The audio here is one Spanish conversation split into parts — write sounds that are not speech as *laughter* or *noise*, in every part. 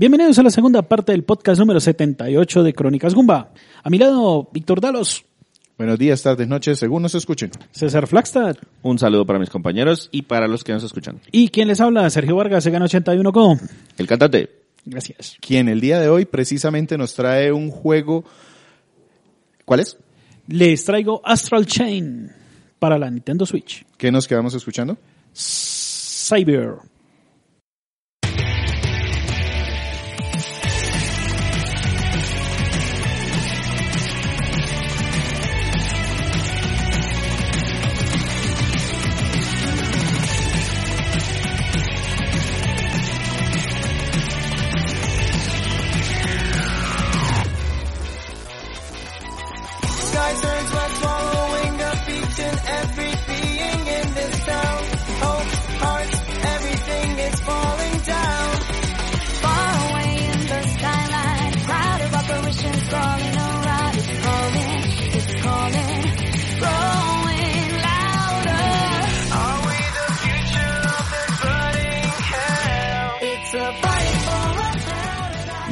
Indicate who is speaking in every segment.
Speaker 1: Bienvenidos a la segunda parte del podcast número 78 de Crónicas Gumba. A mi lado, Víctor Dalos,
Speaker 2: Buenos días, tardes, noches, según nos escuchen.
Speaker 1: César Flagstad
Speaker 3: Un saludo para mis compañeros y para los que nos escuchan.
Speaker 1: y quien les habla, Sergio Vargas, Segan 81 Co.
Speaker 3: El cantante.
Speaker 1: Gracias.
Speaker 2: Quien el día de hoy precisamente nos trae un juego. ¿Cuál es?
Speaker 1: Les traigo Astral Chain para la Nintendo Switch.
Speaker 2: ¿Qué nos quedamos escuchando?
Speaker 1: Cyber.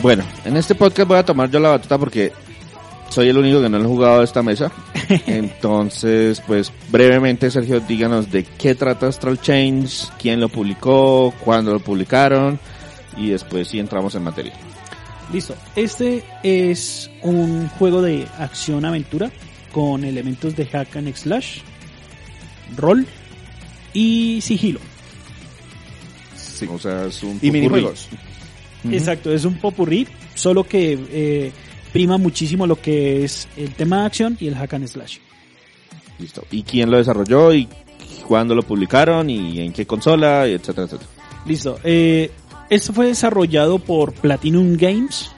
Speaker 3: Bueno, en este podcast voy a tomar yo la batuta porque soy el único que no he jugado a esta mesa. *laughs* Entonces, pues brevemente, Sergio, díganos de qué trata Astral Chains, quién lo publicó, cuándo lo publicaron y después sí entramos en materia.
Speaker 1: Listo. Este es un juego de acción-aventura con elementos de hack and slash, rol y sigilo.
Speaker 2: Sí.
Speaker 3: O sea, es un
Speaker 2: Y
Speaker 1: Exacto, es un popurrí, solo que eh, prima muchísimo lo que es el tema de acción y el hack and slash.
Speaker 3: Listo. ¿Y quién lo desarrolló y cuándo lo publicaron y en qué consola, y etcétera, etcétera?
Speaker 1: Listo. Eh, esto fue desarrollado por Platinum Games,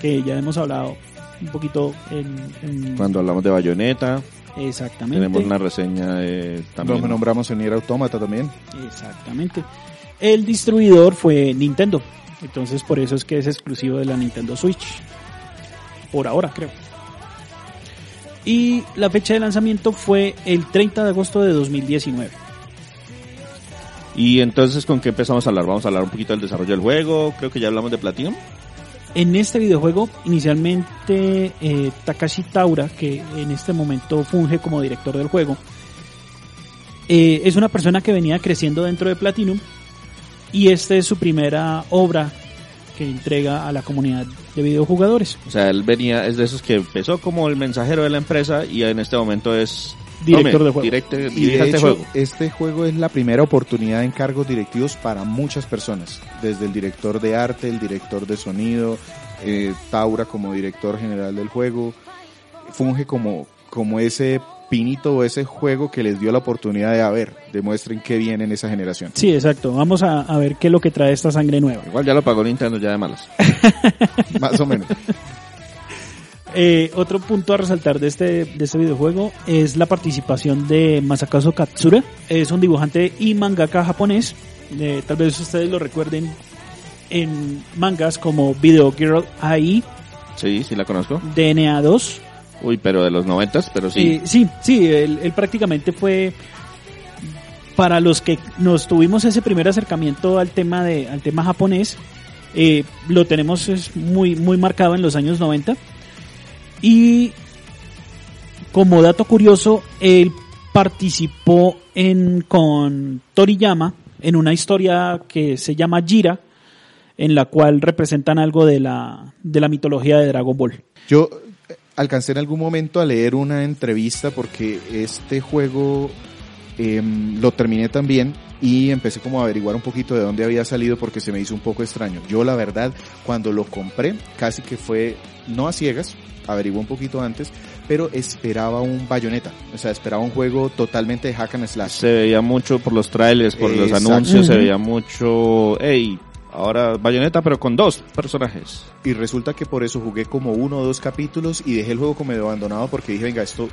Speaker 1: que ya hemos hablado un poquito en... en-
Speaker 3: Cuando hablamos de Bayonetta,
Speaker 1: Exactamente.
Speaker 3: tenemos una reseña de también.
Speaker 2: Lo nombramos en Nier Automata también.
Speaker 1: Exactamente. El distribuidor fue Nintendo. Entonces por eso es que es exclusivo de la Nintendo Switch. Por ahora, creo. Y la fecha de lanzamiento fue el 30 de agosto de 2019.
Speaker 3: Y entonces, ¿con qué empezamos a hablar? Vamos a hablar un poquito del desarrollo del juego. Creo que ya hablamos de Platinum.
Speaker 1: En este videojuego, inicialmente eh, Takashi Taura, que en este momento funge como director del juego, eh, es una persona que venía creciendo dentro de Platinum y esta es su primera obra que entrega a la comunidad de videojugadores.
Speaker 3: O sea, él venía, es de esos que empezó como el mensajero de la empresa y en este momento es
Speaker 1: Director
Speaker 3: tome,
Speaker 1: del juego.
Speaker 3: directe-
Speaker 2: Y de
Speaker 3: este
Speaker 2: hecho,
Speaker 3: juego.
Speaker 2: este juego es la primera oportunidad en cargos directivos para muchas personas. Desde el director de arte, el director de sonido, eh, Taura como director general del juego. Funge como, como ese pinito o ese juego que les dio la oportunidad de a ver, demuestren qué viene en esa generación.
Speaker 1: Sí, exacto. Vamos a, a ver qué es lo que trae esta sangre nueva.
Speaker 3: Igual ya lo pagó Nintendo ya de malas. *laughs*
Speaker 2: Más o menos. *laughs*
Speaker 1: Eh, otro punto a resaltar de este, de este videojuego es la participación de Masakazu Katsura. Es un dibujante y mangaka japonés. Eh, tal vez ustedes lo recuerden en mangas como Video Girl AI,
Speaker 3: Sí, sí la conozco.
Speaker 1: DNA 2.
Speaker 3: Uy, pero de los noventas, pero sí.
Speaker 1: Eh, sí, sí, él, él prácticamente fue para los que nos tuvimos ese primer acercamiento al tema de al tema japonés. eh, lo tenemos es muy muy marcado en los años 90 y como dato curioso él participó en con Toriyama en una historia que se llama Jira en la cual representan algo de la de la mitología de Dragon Ball.
Speaker 2: Yo alcancé en algún momento a leer una entrevista porque este juego em, lo terminé también y empecé como a averiguar un poquito de dónde había salido porque se me hizo un poco extraño. Yo la verdad, cuando lo compré, casi que fue no a ciegas, averigué un poquito antes, pero esperaba un bayoneta, o sea, esperaba un juego totalmente de hack and slash.
Speaker 3: Se veía mucho por los trailers, por los anuncios, se veía mucho, hey, ahora Bayonetta, pero con dos personajes.
Speaker 2: Y resulta que por eso jugué como uno o dos capítulos y dejé el juego como abandonado porque dije, venga, esto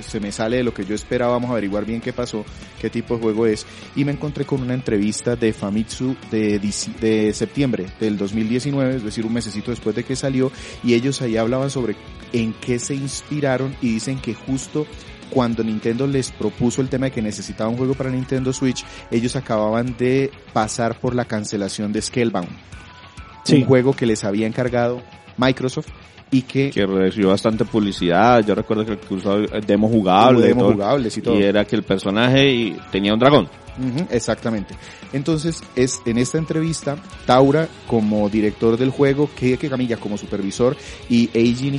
Speaker 2: se me sale de lo que yo esperaba, vamos a averiguar bien qué pasó, qué tipo de juego es. Y me encontré con una entrevista de Famitsu de, de septiembre del 2019, es decir, un mesecito después de que salió, y ellos ahí hablaban sobre en qué se inspiraron y dicen que justo cuando Nintendo les propuso el tema de que necesitaba un juego para Nintendo Switch, ellos acababan de pasar por la cancelación de Scalebound
Speaker 1: Sí.
Speaker 2: un juego que les había encargado Microsoft y que,
Speaker 3: Que recibió bastante publicidad. Yo recuerdo que incluso el demo jugable.
Speaker 2: Demo
Speaker 3: todo.
Speaker 2: jugables y todo.
Speaker 3: Y era que el personaje y- tenía un dragón.
Speaker 2: Exactamente. Entonces, es en esta entrevista, Taura como director del juego, Keike Camilla como supervisor y Eiji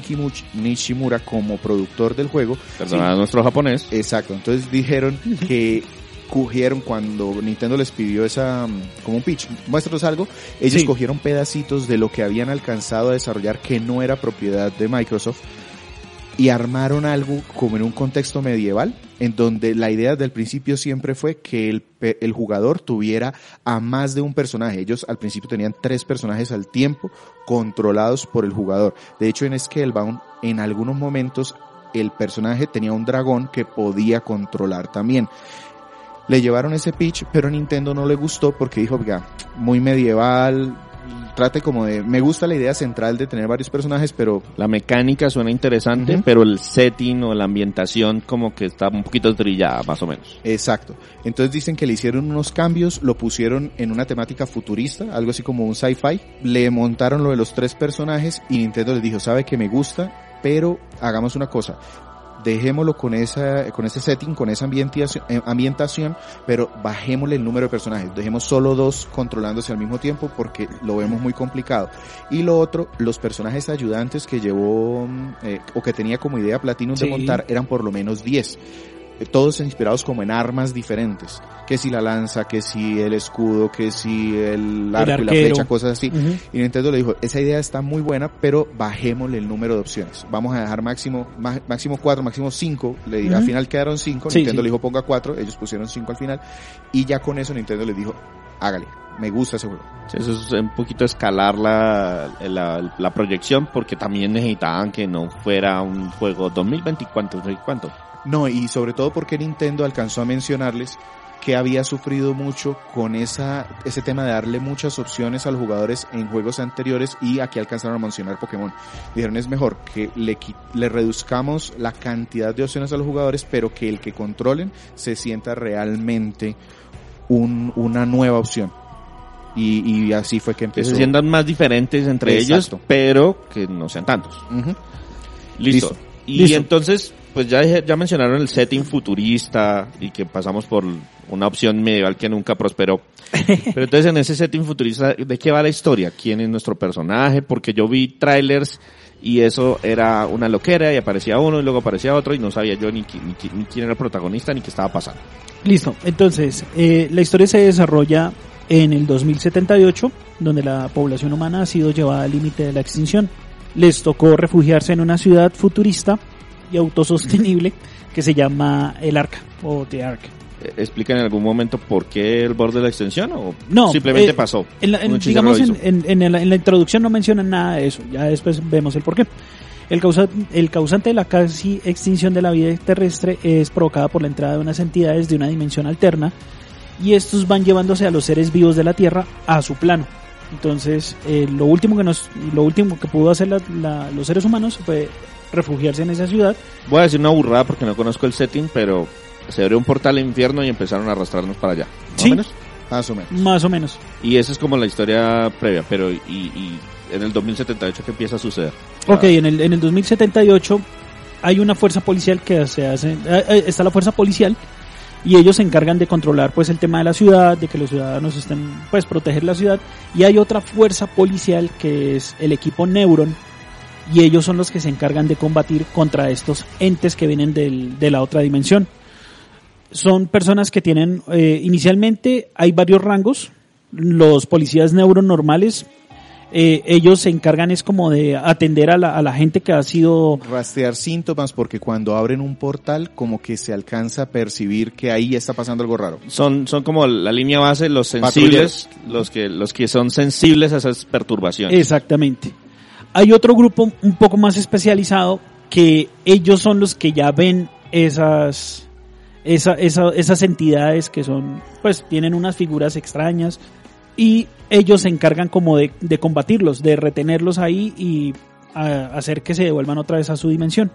Speaker 2: Nishimura como productor del juego.
Speaker 3: Perdona nuestro japonés.
Speaker 2: Exacto. Entonces dijeron que *laughs* cogieron cuando Nintendo les pidió esa, mm, como un pitch, muéstranos algo, ellos
Speaker 1: Sí.
Speaker 2: cogieron pedacitos de lo que habían alcanzado a desarrollar que no era propiedad de Microsoft y armaron algo como en un contexto medieval, en donde la idea del principio siempre fue que el, el jugador tuviera a más de un personaje. Ellos al principio tenían tres personajes al tiempo controlados por el jugador. De hecho, en Scalebound, en algunos momentos, el personaje tenía un dragón que podía controlar también. Le llevaron ese pitch, pero a Nintendo no le gustó porque dijo, oiga, muy medieval, trate como de, me gusta la idea central de tener varios personajes, pero
Speaker 3: La mecánica suena interesante, pero el setting o la ambientación como que está un poquito trillada, más o menos.
Speaker 2: Exacto. Entonces dicen que le hicieron unos cambios, lo pusieron en una temática futurista, algo así como un sci-fi. Le montaron lo de los tres personajes y Nintendo les dijo, sabe que me gusta, pero hagamos una cosa. Dejémoslo con esa, con ese setting, con esa ambientación, eh, ambientación, pero bajémosle el número de personajes. Dejemos solo dos controlándose al mismo tiempo porque lo vemos muy complicado. Y lo otro, los personajes ayudantes que llevó, mm, eh, o que tenía como idea Platinum de montar eran por lo menos 10 eh, todos inspirados como en armas diferentes. Que si la lanza, que si el escudo, que si el arco y la
Speaker 1: arquero.
Speaker 2: flecha, cosas así. Y Nintendo le dijo, esa idea está muy buena, pero bajémosle el número de opciones. Vamos a dejar máximo, má- máximo cuatro, máximo cinco. Le, di- Al final quedaron cinco,
Speaker 1: Sí,
Speaker 2: Nintendo
Speaker 1: sí.
Speaker 2: le dijo ponga cuatro, ellos pusieron cinco al final. Y ya con eso Nintendo les dijo, hágale, me gusta ese juego.
Speaker 3: Sí, Eso es un poquito escalar la, la, la proyección porque también necesitaban que no fuera un juego 2020 y cuánto, no sé cuánto.
Speaker 2: No, y sobre todo porque Nintendo alcanzó a mencionarles que había sufrido mucho con esa, ese tema de darle muchas opciones a los jugadores en juegos anteriores y aquí alcanzaron a mencionar Pokémon. Dijeron es mejor que le, le reduzcamos la cantidad de opciones a los jugadores, pero que el que controlen se sienta realmente un, una nueva opción. Y, y así fue que
Speaker 3: Que
Speaker 2: empezó.
Speaker 3: se sientan más diferentes entre
Speaker 2: Exacto.
Speaker 3: ellos, pero que no sean tantos. Listo. Y
Speaker 1: Listo.
Speaker 3: entonces, pues ya, ya mencionaron el setting futurista y que pasamos por una opción medieval que nunca prosperó. *laughs* Pero entonces en ese setting futurista, ¿de qué va la historia? ¿Quién es nuestro personaje? Porque yo vi trailers y eso era una loquera y aparecía uno y luego aparecía otro y no sabía yo ni, ni, ni quién era el protagonista ni qué estaba pasando.
Speaker 1: Listo, entonces eh, la historia se desarrolla en el 2078, donde la población humana ha sido llevada al límite de la extinción. Les tocó refugiarse en una ciudad futurista y autosostenible que se llama el Arca o The Ark.
Speaker 3: Eh, ¿Explican en algún momento por qué el borde de la extensión o
Speaker 1: No,
Speaker 3: simplemente
Speaker 1: eh,
Speaker 3: pasó?
Speaker 1: En la- en-
Speaker 3: Un hechicero
Speaker 1: digamos, en, la, en la introducción no mencionan nada de eso, ya después vemos el porqué. El, causa- el causante de la casi extinción de la vida terrestre es provocada por la entrada de unas entidades de una dimensión alterna y estos van llevándose a los seres vivos de la Tierra a su plano. Entonces, eh, lo último que nos, lo último que pudo hacer la- la- los seres humanos fue refugiarse en esa ciudad.
Speaker 3: Voy a decir una burrada porque no conozco el setting, pero se abrió un portal al infierno y empezaron a arrastrarnos para allá. ¿Más
Speaker 1: Sí.
Speaker 3: o menos?
Speaker 2: Más o menos.
Speaker 1: Más o menos.
Speaker 3: Y esa es como la historia previa, pero y, y en el 2078 qué empieza a suceder.
Speaker 1: Ok, en el, en el 2078 hay una fuerza policial que se hace, eh, eh, está la fuerza policial y ellos se encargan de controlar pues el tema de la ciudad, de que los ciudadanos estén, pues proteger la ciudad y hay otra fuerza policial que es el equipo Neuron y ellos son los que se encargan de combatir contra estos entes que vienen del- de la otra dimensión. Son personas que tienen, eh, inicialmente hay varios rangos, los policías Neuron normales eh, ellos se encargan es como de atender a la, a la gente que ha sido
Speaker 2: Rastrear síntomas porque cuando abren un portal como que se alcanza a percibir que ahí está pasando algo raro.
Speaker 3: Son, son como la línea base, los sensibles, los que, los que son sensibles a esas perturbaciones.
Speaker 1: Exactamente. Hay otro grupo un poco más especializado que ellos son los que ya ven esas, esa, esa- esas entidades que son, pues tienen unas figuras extrañas y ellos se encargan como de, de combatirlos, de retenerlos ahí y a- hacer que se devuelvan otra vez a su dimensión.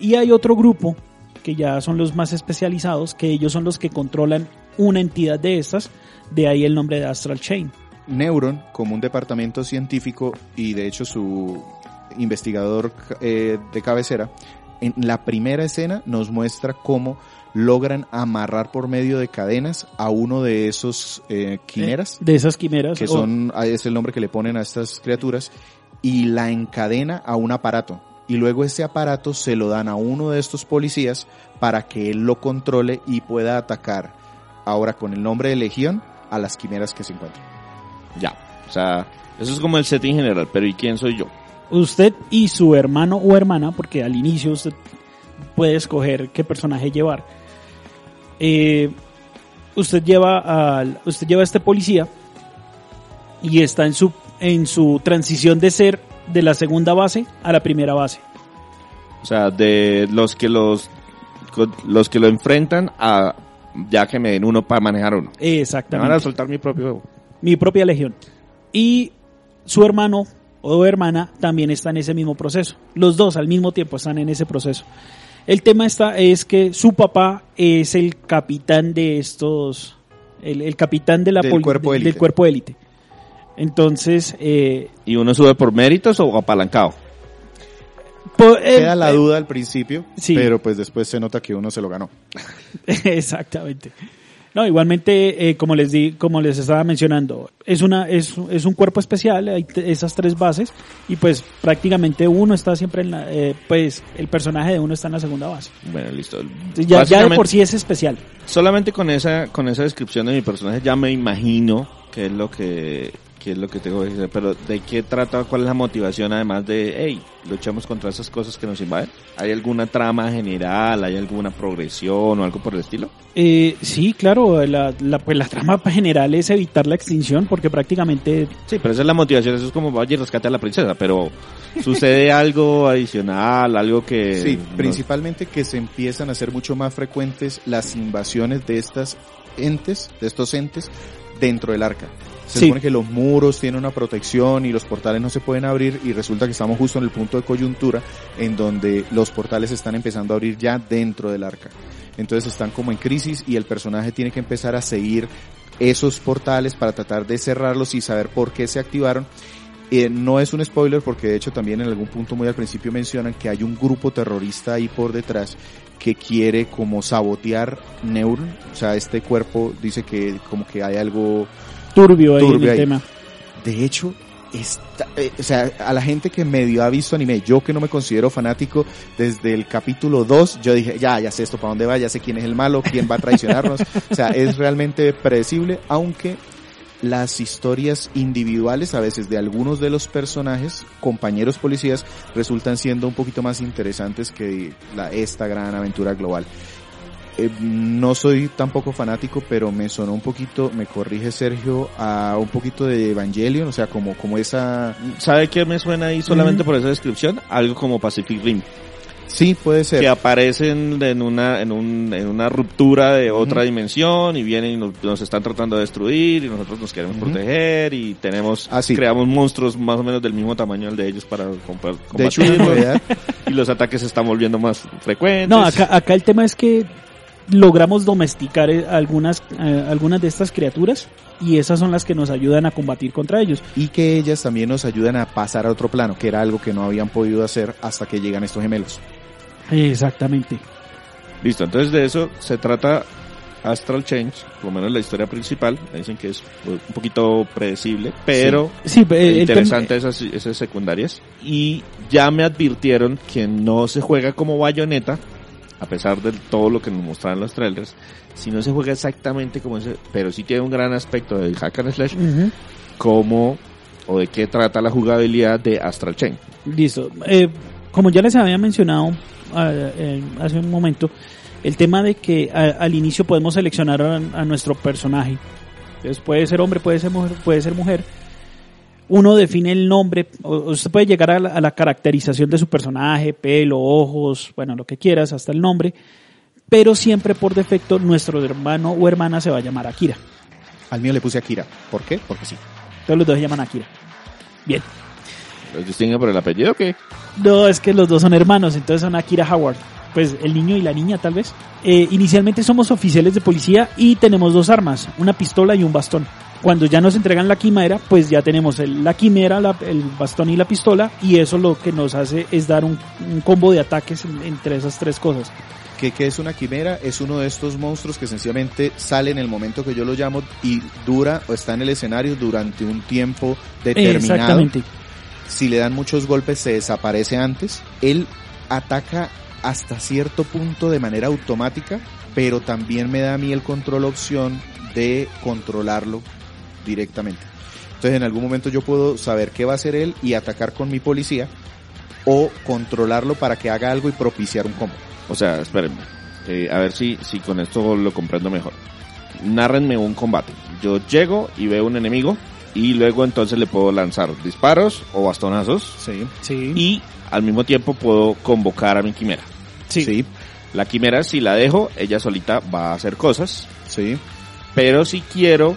Speaker 1: Y hay otro grupo que ya son los más especializados, que ellos son los que controlan una entidad de estas, de ahí el nombre de Astral Chain.
Speaker 2: Neuron, como un departamento científico y de hecho su investigador eh, de cabecera, en la primera escena nos muestra cómo logran amarrar por medio de cadenas a uno de esos eh, quimeras,
Speaker 1: De esas quimeras.
Speaker 2: que son, es el nombre que le ponen a estas criaturas, y la encadena a un aparato. Y luego ese aparato se lo dan a uno de estos policías para que él lo controle y pueda atacar, ahora con el nombre de Legión, a las quimeras que se encuentran.
Speaker 3: Ya. O sea, eso es como el setting general, pero ¿y quién soy yo?
Speaker 1: usted y su hermano o hermana, porque al inicio usted puede escoger qué personaje llevar. Eh, usted lleva al, usted lleva a este policía y está en su en su transición de ser de la segunda base a la primera base.
Speaker 3: O sea, de los que los, los que lo enfrentan a ya que me den uno para manejar uno. Me van a
Speaker 1: Exactamente.
Speaker 3: soltar mi propio
Speaker 1: Mi propia legión. Y su hermano o hermana también está en ese mismo proceso. Los dos al mismo tiempo están en ese proceso. El tema está es que su papá es el capitán de estos, el, el capitán de la
Speaker 2: Del cuerpo
Speaker 1: de-
Speaker 2: élite.
Speaker 1: del cuerpo élite. Entonces, eh,
Speaker 3: ¿Y uno sube por méritos o apalancado?
Speaker 1: po- eh,
Speaker 2: Queda la
Speaker 1: eh,
Speaker 2: duda al principio,
Speaker 1: sí.
Speaker 2: pero pues después se nota que uno se lo ganó. *laughs*
Speaker 1: Exactamente. No, igualmente, eh, como les di, como les estaba mencionando, es una, es, es un cuerpo especial, hay esas tres bases, y pues prácticamente uno está siempre en la, eh, pues el personaje de uno está en la segunda base.
Speaker 3: Bueno, listo.
Speaker 1: Ya, ya de por sí es especial.
Speaker 3: Solamente con esa, con esa descripción de mi personaje ya me imagino qué es lo que, qué es lo que tengo que decir. Pero ¿de qué trata? ¿Cuál es la motivación además de, hey, luchamos contra esas cosas que nos invaden? ¿Hay alguna trama general? ¿Hay alguna progresión o algo por el estilo?
Speaker 1: Eh, sí, claro, la, la, pues la trama general es evitar la extinción porque prácticamente
Speaker 3: Sí, pero esa es la motivación. Eso es como vaya y rescate a la princesa. Pero sucede *laughs* algo adicional, algo que...
Speaker 2: Sí,
Speaker 3: no-
Speaker 2: principalmente que se empiezan a hacer mucho más frecuentes las invasiones de estas entes, de estos entes, dentro del arca. Se
Speaker 1: Sí.
Speaker 2: supone que los muros tienen una protección y los portales no se pueden abrir y resulta que estamos justo en el punto de coyuntura en donde los portales están empezando a abrir ya dentro del arca. Entonces están como en crisis y el personaje tiene que empezar a seguir esos portales para tratar de cerrarlos y saber por qué se activaron. Eh, no es un spoiler porque de hecho también en algún punto muy al principio mencionan que hay un grupo terrorista ahí por detrás que quiere como sabotear Neuron. O sea, este cuerpo dice que como que hay algo
Speaker 1: turbio ahí en
Speaker 2: Turbio
Speaker 1: el
Speaker 2: ahí.
Speaker 1: tema.
Speaker 2: de hecho, está, eh, o sea, a la gente que medio ha visto anime, yo que no me considero fanático, desde el capítulo 2, yo dije, ya, ya sé esto para dónde va, ya sé quién es el malo, quién va a traicionarnos. *laughs* o sea, es realmente predecible, aunque las historias individuales a veces de algunos de los personajes, compañeros policías, resultan siendo un poquito más interesantes que la, esta gran aventura global. Eh, no soy tampoco fanático, pero me sonó un poquito, me corrige Sergio, a un poquito de Evangelion, o sea, como, como esa...
Speaker 3: ¿Sabe qué me suena ahí solamente
Speaker 1: Mm.
Speaker 3: por esa descripción? Algo como Pacific Rim.
Speaker 2: Sí, puede
Speaker 3: que
Speaker 2: ser.
Speaker 3: aparecen en una en, un, en una ruptura de otra dimensión y vienen y nos, nos están tratando de destruir y nosotros nos queremos proteger y tenemos
Speaker 2: Ah, sí.
Speaker 3: creamos monstruos más o menos del mismo tamaño al de ellos para combatirlos *laughs* y los ataques se están volviendo más frecuentes.
Speaker 1: No, acá, acá el tema es que logramos domesticar eh, algunas, eh, algunas de estas criaturas y esas son las que nos ayudan a combatir contra ellos.
Speaker 2: y que ellas también nos ayudan a pasar a otro plano, que era algo que no habían podido hacer hasta que llegan estos gemelos.
Speaker 1: Exactamente.
Speaker 3: Listo, entonces de eso se trata Astral Change, por lo menos la historia principal. Dicen que es un poquito predecible, pero
Speaker 1: Sí, eh,
Speaker 3: interesante esas, esas secundarias. Y ya me advirtieron que no se juega como bayoneta, a pesar de todo lo que nos mostraron los trailers, si no se juega exactamente como ese, pero sí tiene un gran aspecto del hack and slash, como o de qué trata la jugabilidad de Astral Chain.
Speaker 1: Listo. Eh, como ya les había mencionado ah, eh, hace un momento, el tema de que a- al inicio podemos seleccionar a, a nuestro personaje. Entonces puede ser hombre, puede ser mujer, puede ser mujer. Uno define el nombre, usted puede llegar a la, a la caracterización de su personaje, pelo, ojos, bueno, lo que quieras, hasta el nombre. Pero siempre por defecto nuestro hermano o hermana se va a llamar Akira.
Speaker 2: Al mío le puse Akira. ¿Por qué? Porque sí.
Speaker 1: Todos los dos se llaman Akira. Bien.
Speaker 3: ¿Los distingue por el apellido o qué?
Speaker 1: No, es que los dos son hermanos, entonces son Akira Howard. Pues el niño y la niña, tal vez. Eh, inicialmente somos oficiales de policía y tenemos dos armas, una pistola y un bastón. Cuando ya nos entregan la quimera, pues ya tenemos el- la quimera, la- el bastón y la pistola, y eso lo que nos hace es dar un, un combo de ataques en- entre esas tres cosas.
Speaker 2: ¿Qué, qué es una quimera? Es uno de estos monstruos que sencillamente sale en el momento que yo lo llamo y dura o está en el escenario durante un tiempo determinado.
Speaker 1: Exactamente.
Speaker 2: Si le dan muchos golpes se desaparece antes. Él ataca hasta cierto punto de manera automática, pero también me da a mí el control opción de controlarlo directamente. Entonces en algún momento yo puedo saber qué va a hacer él y atacar con mi policía o controlarlo para que haga algo y propiciar un combo.
Speaker 3: O sea, espérenme. Eh, a ver si, si con esto lo comprendo mejor. Nárrenme un combate. Yo llego y veo un enemigo y luego entonces le puedo lanzar disparos o bastonazos
Speaker 2: Sí,
Speaker 1: Sí.
Speaker 3: y al mismo tiempo puedo convocar a mi quimera.
Speaker 1: sí.
Speaker 2: sí,
Speaker 3: La quimera si la dejo, ella solita va a hacer cosas,
Speaker 2: sí.
Speaker 3: pero si quiero,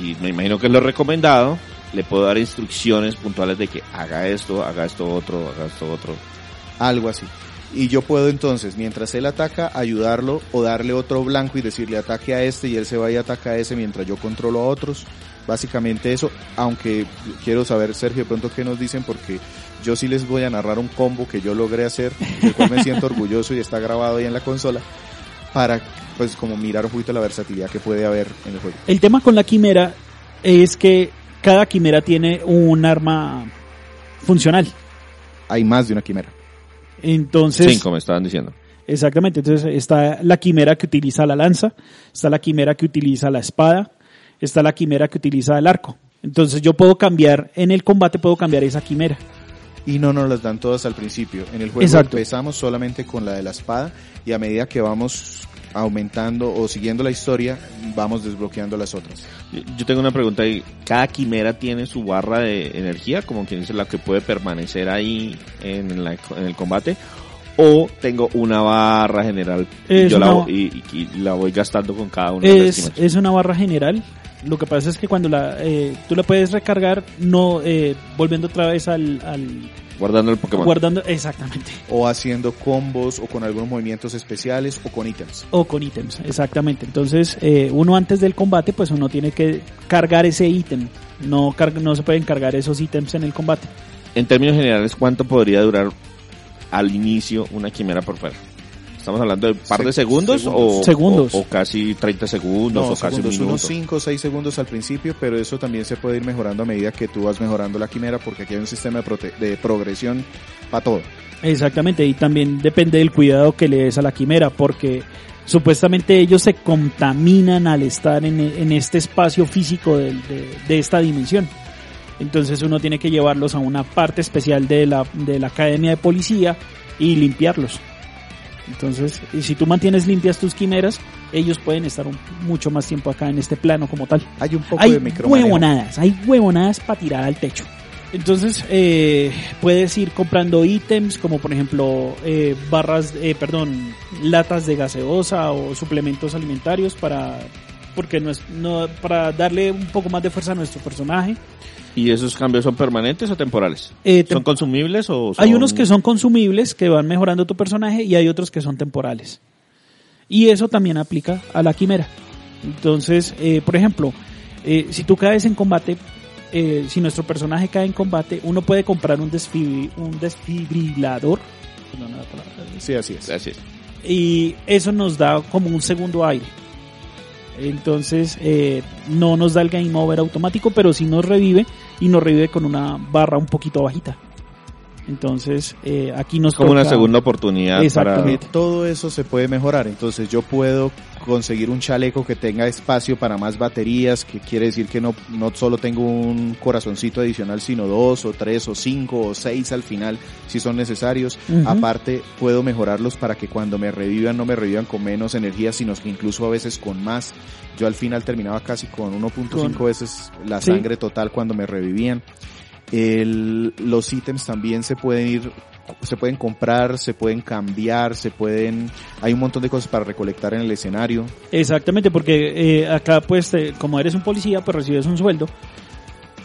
Speaker 3: y me imagino que es lo recomendado, le puedo dar instrucciones puntuales de que haga esto, haga esto otro, haga esto otro.
Speaker 2: algo así. Y yo puedo entonces, mientras él ataca, ayudarlo o darle otro blanco y decirle ataque a este y él se va y ataca a ese mientras yo controlo a otros. Básicamente eso, aunque quiero saber, Sergio, de pronto qué nos dicen porque yo sí les voy a narrar un combo que yo logré hacer, del cual me siento *laughs* orgulloso y está grabado ahí en la consola, para pues como mirar un poquito la versatilidad que puede haber en el juego.
Speaker 1: El tema con la quimera es que cada quimera tiene un arma funcional.
Speaker 2: Hay más de una quimera.
Speaker 1: Entonces,
Speaker 3: Cinco me estaban diciendo.
Speaker 1: Exactamente, entonces está la quimera que utiliza la lanza, está la quimera que utiliza la espada, está la quimera que utiliza el arco. Entonces yo puedo cambiar, en el combate puedo cambiar esa quimera.
Speaker 2: Y no nos las dan todas al principio. En el juego
Speaker 1: Exacto.
Speaker 2: empezamos solamente con la de la espada y a medida que vamos aumentando o siguiendo la historia, vamos desbloqueando las otras.
Speaker 3: Yo- Yo tengo una pregunta ahí. ¿Cada quimera tiene su barra de energía? Como quien dice la que puede permanecer ahí en, la- en el combate. ¿O tengo una barra general y
Speaker 1: Es
Speaker 3: yo la,
Speaker 1: una-
Speaker 3: y, y la voy gastando con cada una de las
Speaker 1: Es,
Speaker 3: químeras?
Speaker 1: es una barra general. Lo que pasa es que cuando la, eh, tú la puedes recargar, no eh, volviendo otra vez al, al
Speaker 3: Guardando el Pokémon.
Speaker 1: guardando, exactamente,
Speaker 2: O haciendo combos o con algunos movimientos especiales o con ítems.
Speaker 1: o con ítems, exactamente. Entonces eh, uno antes del combate, pues uno tiene que cargar ese ítem. No, car- no se pueden cargar esos ítems en el combate.
Speaker 3: En términos generales, ¿cuánto podría durar al inicio una quimera por fuera? ¿Estamos hablando de un par de
Speaker 2: Se-
Speaker 3: segundos,
Speaker 2: segundos.
Speaker 3: O,
Speaker 1: Segundos.
Speaker 3: o, o casi 30 segundos
Speaker 2: No,
Speaker 3: o casi
Speaker 2: segundos,
Speaker 3: un
Speaker 2: unos
Speaker 3: minuto?
Speaker 2: 5 o 6 segundos al principio, pero eso también se puede ir mejorando a medida que tú vas mejorando la quimera porque aquí hay un sistema de, prote- de progresión para todo.
Speaker 1: Exactamente, y también depende del cuidado que le des a la quimera, porque supuestamente ellos se contaminan al estar en, en este espacio físico de, de esta dimensión. Entonces uno tiene que llevarlos a una parte especial de la, de la academia de policía y limpiarlos. Entonces, y si tú mantienes limpias tus quimeras, ellos pueden estar un- mucho más tiempo acá en este plano como tal.
Speaker 2: Hay un poco
Speaker 1: Hay
Speaker 2: de
Speaker 1: huevonadas, hay huevonadas para tirar al techo. Entonces, eh, puedes ir comprando ítems como por ejemplo eh, barras, eh, perdón, latas de gaseosa o suplementos alimentarios para, porque no es, no, para darle un poco más de fuerza a nuestro personaje.
Speaker 3: ¿Y esos cambios son permanentes o temporales?
Speaker 1: Eh, tem-
Speaker 3: ¿Son consumibles o son...
Speaker 1: Hay unos que son consumibles, que van mejorando tu personaje, y hay otros que son temporales. Y eso también aplica a la quimera. Entonces, eh, por ejemplo, eh, si tú caes en combate, eh, si nuestro personaje cae en combate, uno puede comprar un, desfibri- un desfibrilador. Palabra.
Speaker 2: Sí, así es.
Speaker 3: Así es.
Speaker 1: Y eso nos da como un segundo aire. Entonces, eh, no nos da el game over automático, pero sí nos revive y nos revive con una barra un poquito bajita. Entonces, eh, aquí nos
Speaker 3: como una segunda oportunidad para...
Speaker 1: Exactamente.
Speaker 2: Todo eso se puede mejorar, entonces yo puedo conseguir un chaleco que tenga espacio para más baterías, que quiere decir que no, no solo tengo un corazoncito adicional, sino dos o tres o cinco o seis al final, si son necesarios. Aparte, puedo mejorarlos para que cuando me revivan no me revivan con menos energía, sino que incluso a veces con más. Yo al final terminaba casi con 1.5
Speaker 1: Con-
Speaker 2: veces la
Speaker 1: Sí.
Speaker 2: sangre total cuando me revivían. El, los ítems también se pueden ir, se pueden comprar, se pueden cambiar, se pueden, hay un montón de cosas para recolectar en el escenario.
Speaker 1: Exactamente, porque eh, acá pues te- como eres un policía pues recibes un sueldo,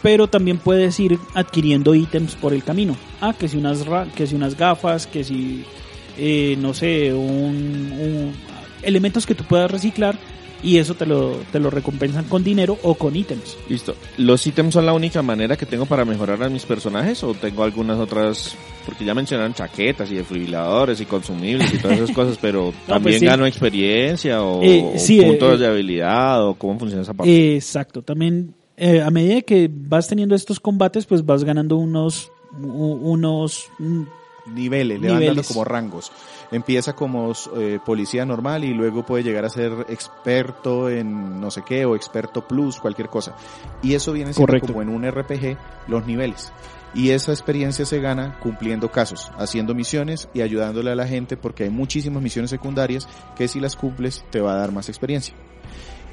Speaker 1: pero también puedes ir adquiriendo ítems por el camino. Ah, que si unas que si unas gafas, que si eh, no sé, un, un- elementos que tú puedas reciclar y eso te lo te lo recompensan con dinero o con ítems.
Speaker 3: Listo. ¿Los ítems son la única manera que tengo para mejorar a mis personajes o tengo algunas otras? Porque ya mencionaron chaquetas y desfibriladores y consumibles y todas esas *laughs* cosas, pero también
Speaker 1: pues sí.
Speaker 3: gano experiencia o,
Speaker 1: Eh,
Speaker 3: o puntos
Speaker 1: eh,
Speaker 3: de habilidad o cómo funciona esa parte.
Speaker 1: Exacto, también eh, a medida que vas teniendo estos combates pues vas ganando unos unos mm,
Speaker 2: niveles, le van dando
Speaker 1: Niveles.
Speaker 2: como rangos. Empieza como eh, policía normal y luego puede llegar a ser experto en no sé qué o experto plus, cualquier cosa. Y eso viene siendo
Speaker 1: Correcto.
Speaker 2: como en un RPG los niveles. Y esa experiencia se gana cumpliendo casos, haciendo misiones y ayudándole a la gente porque hay muchísimas misiones secundarias que si las cumples te va a dar más experiencia.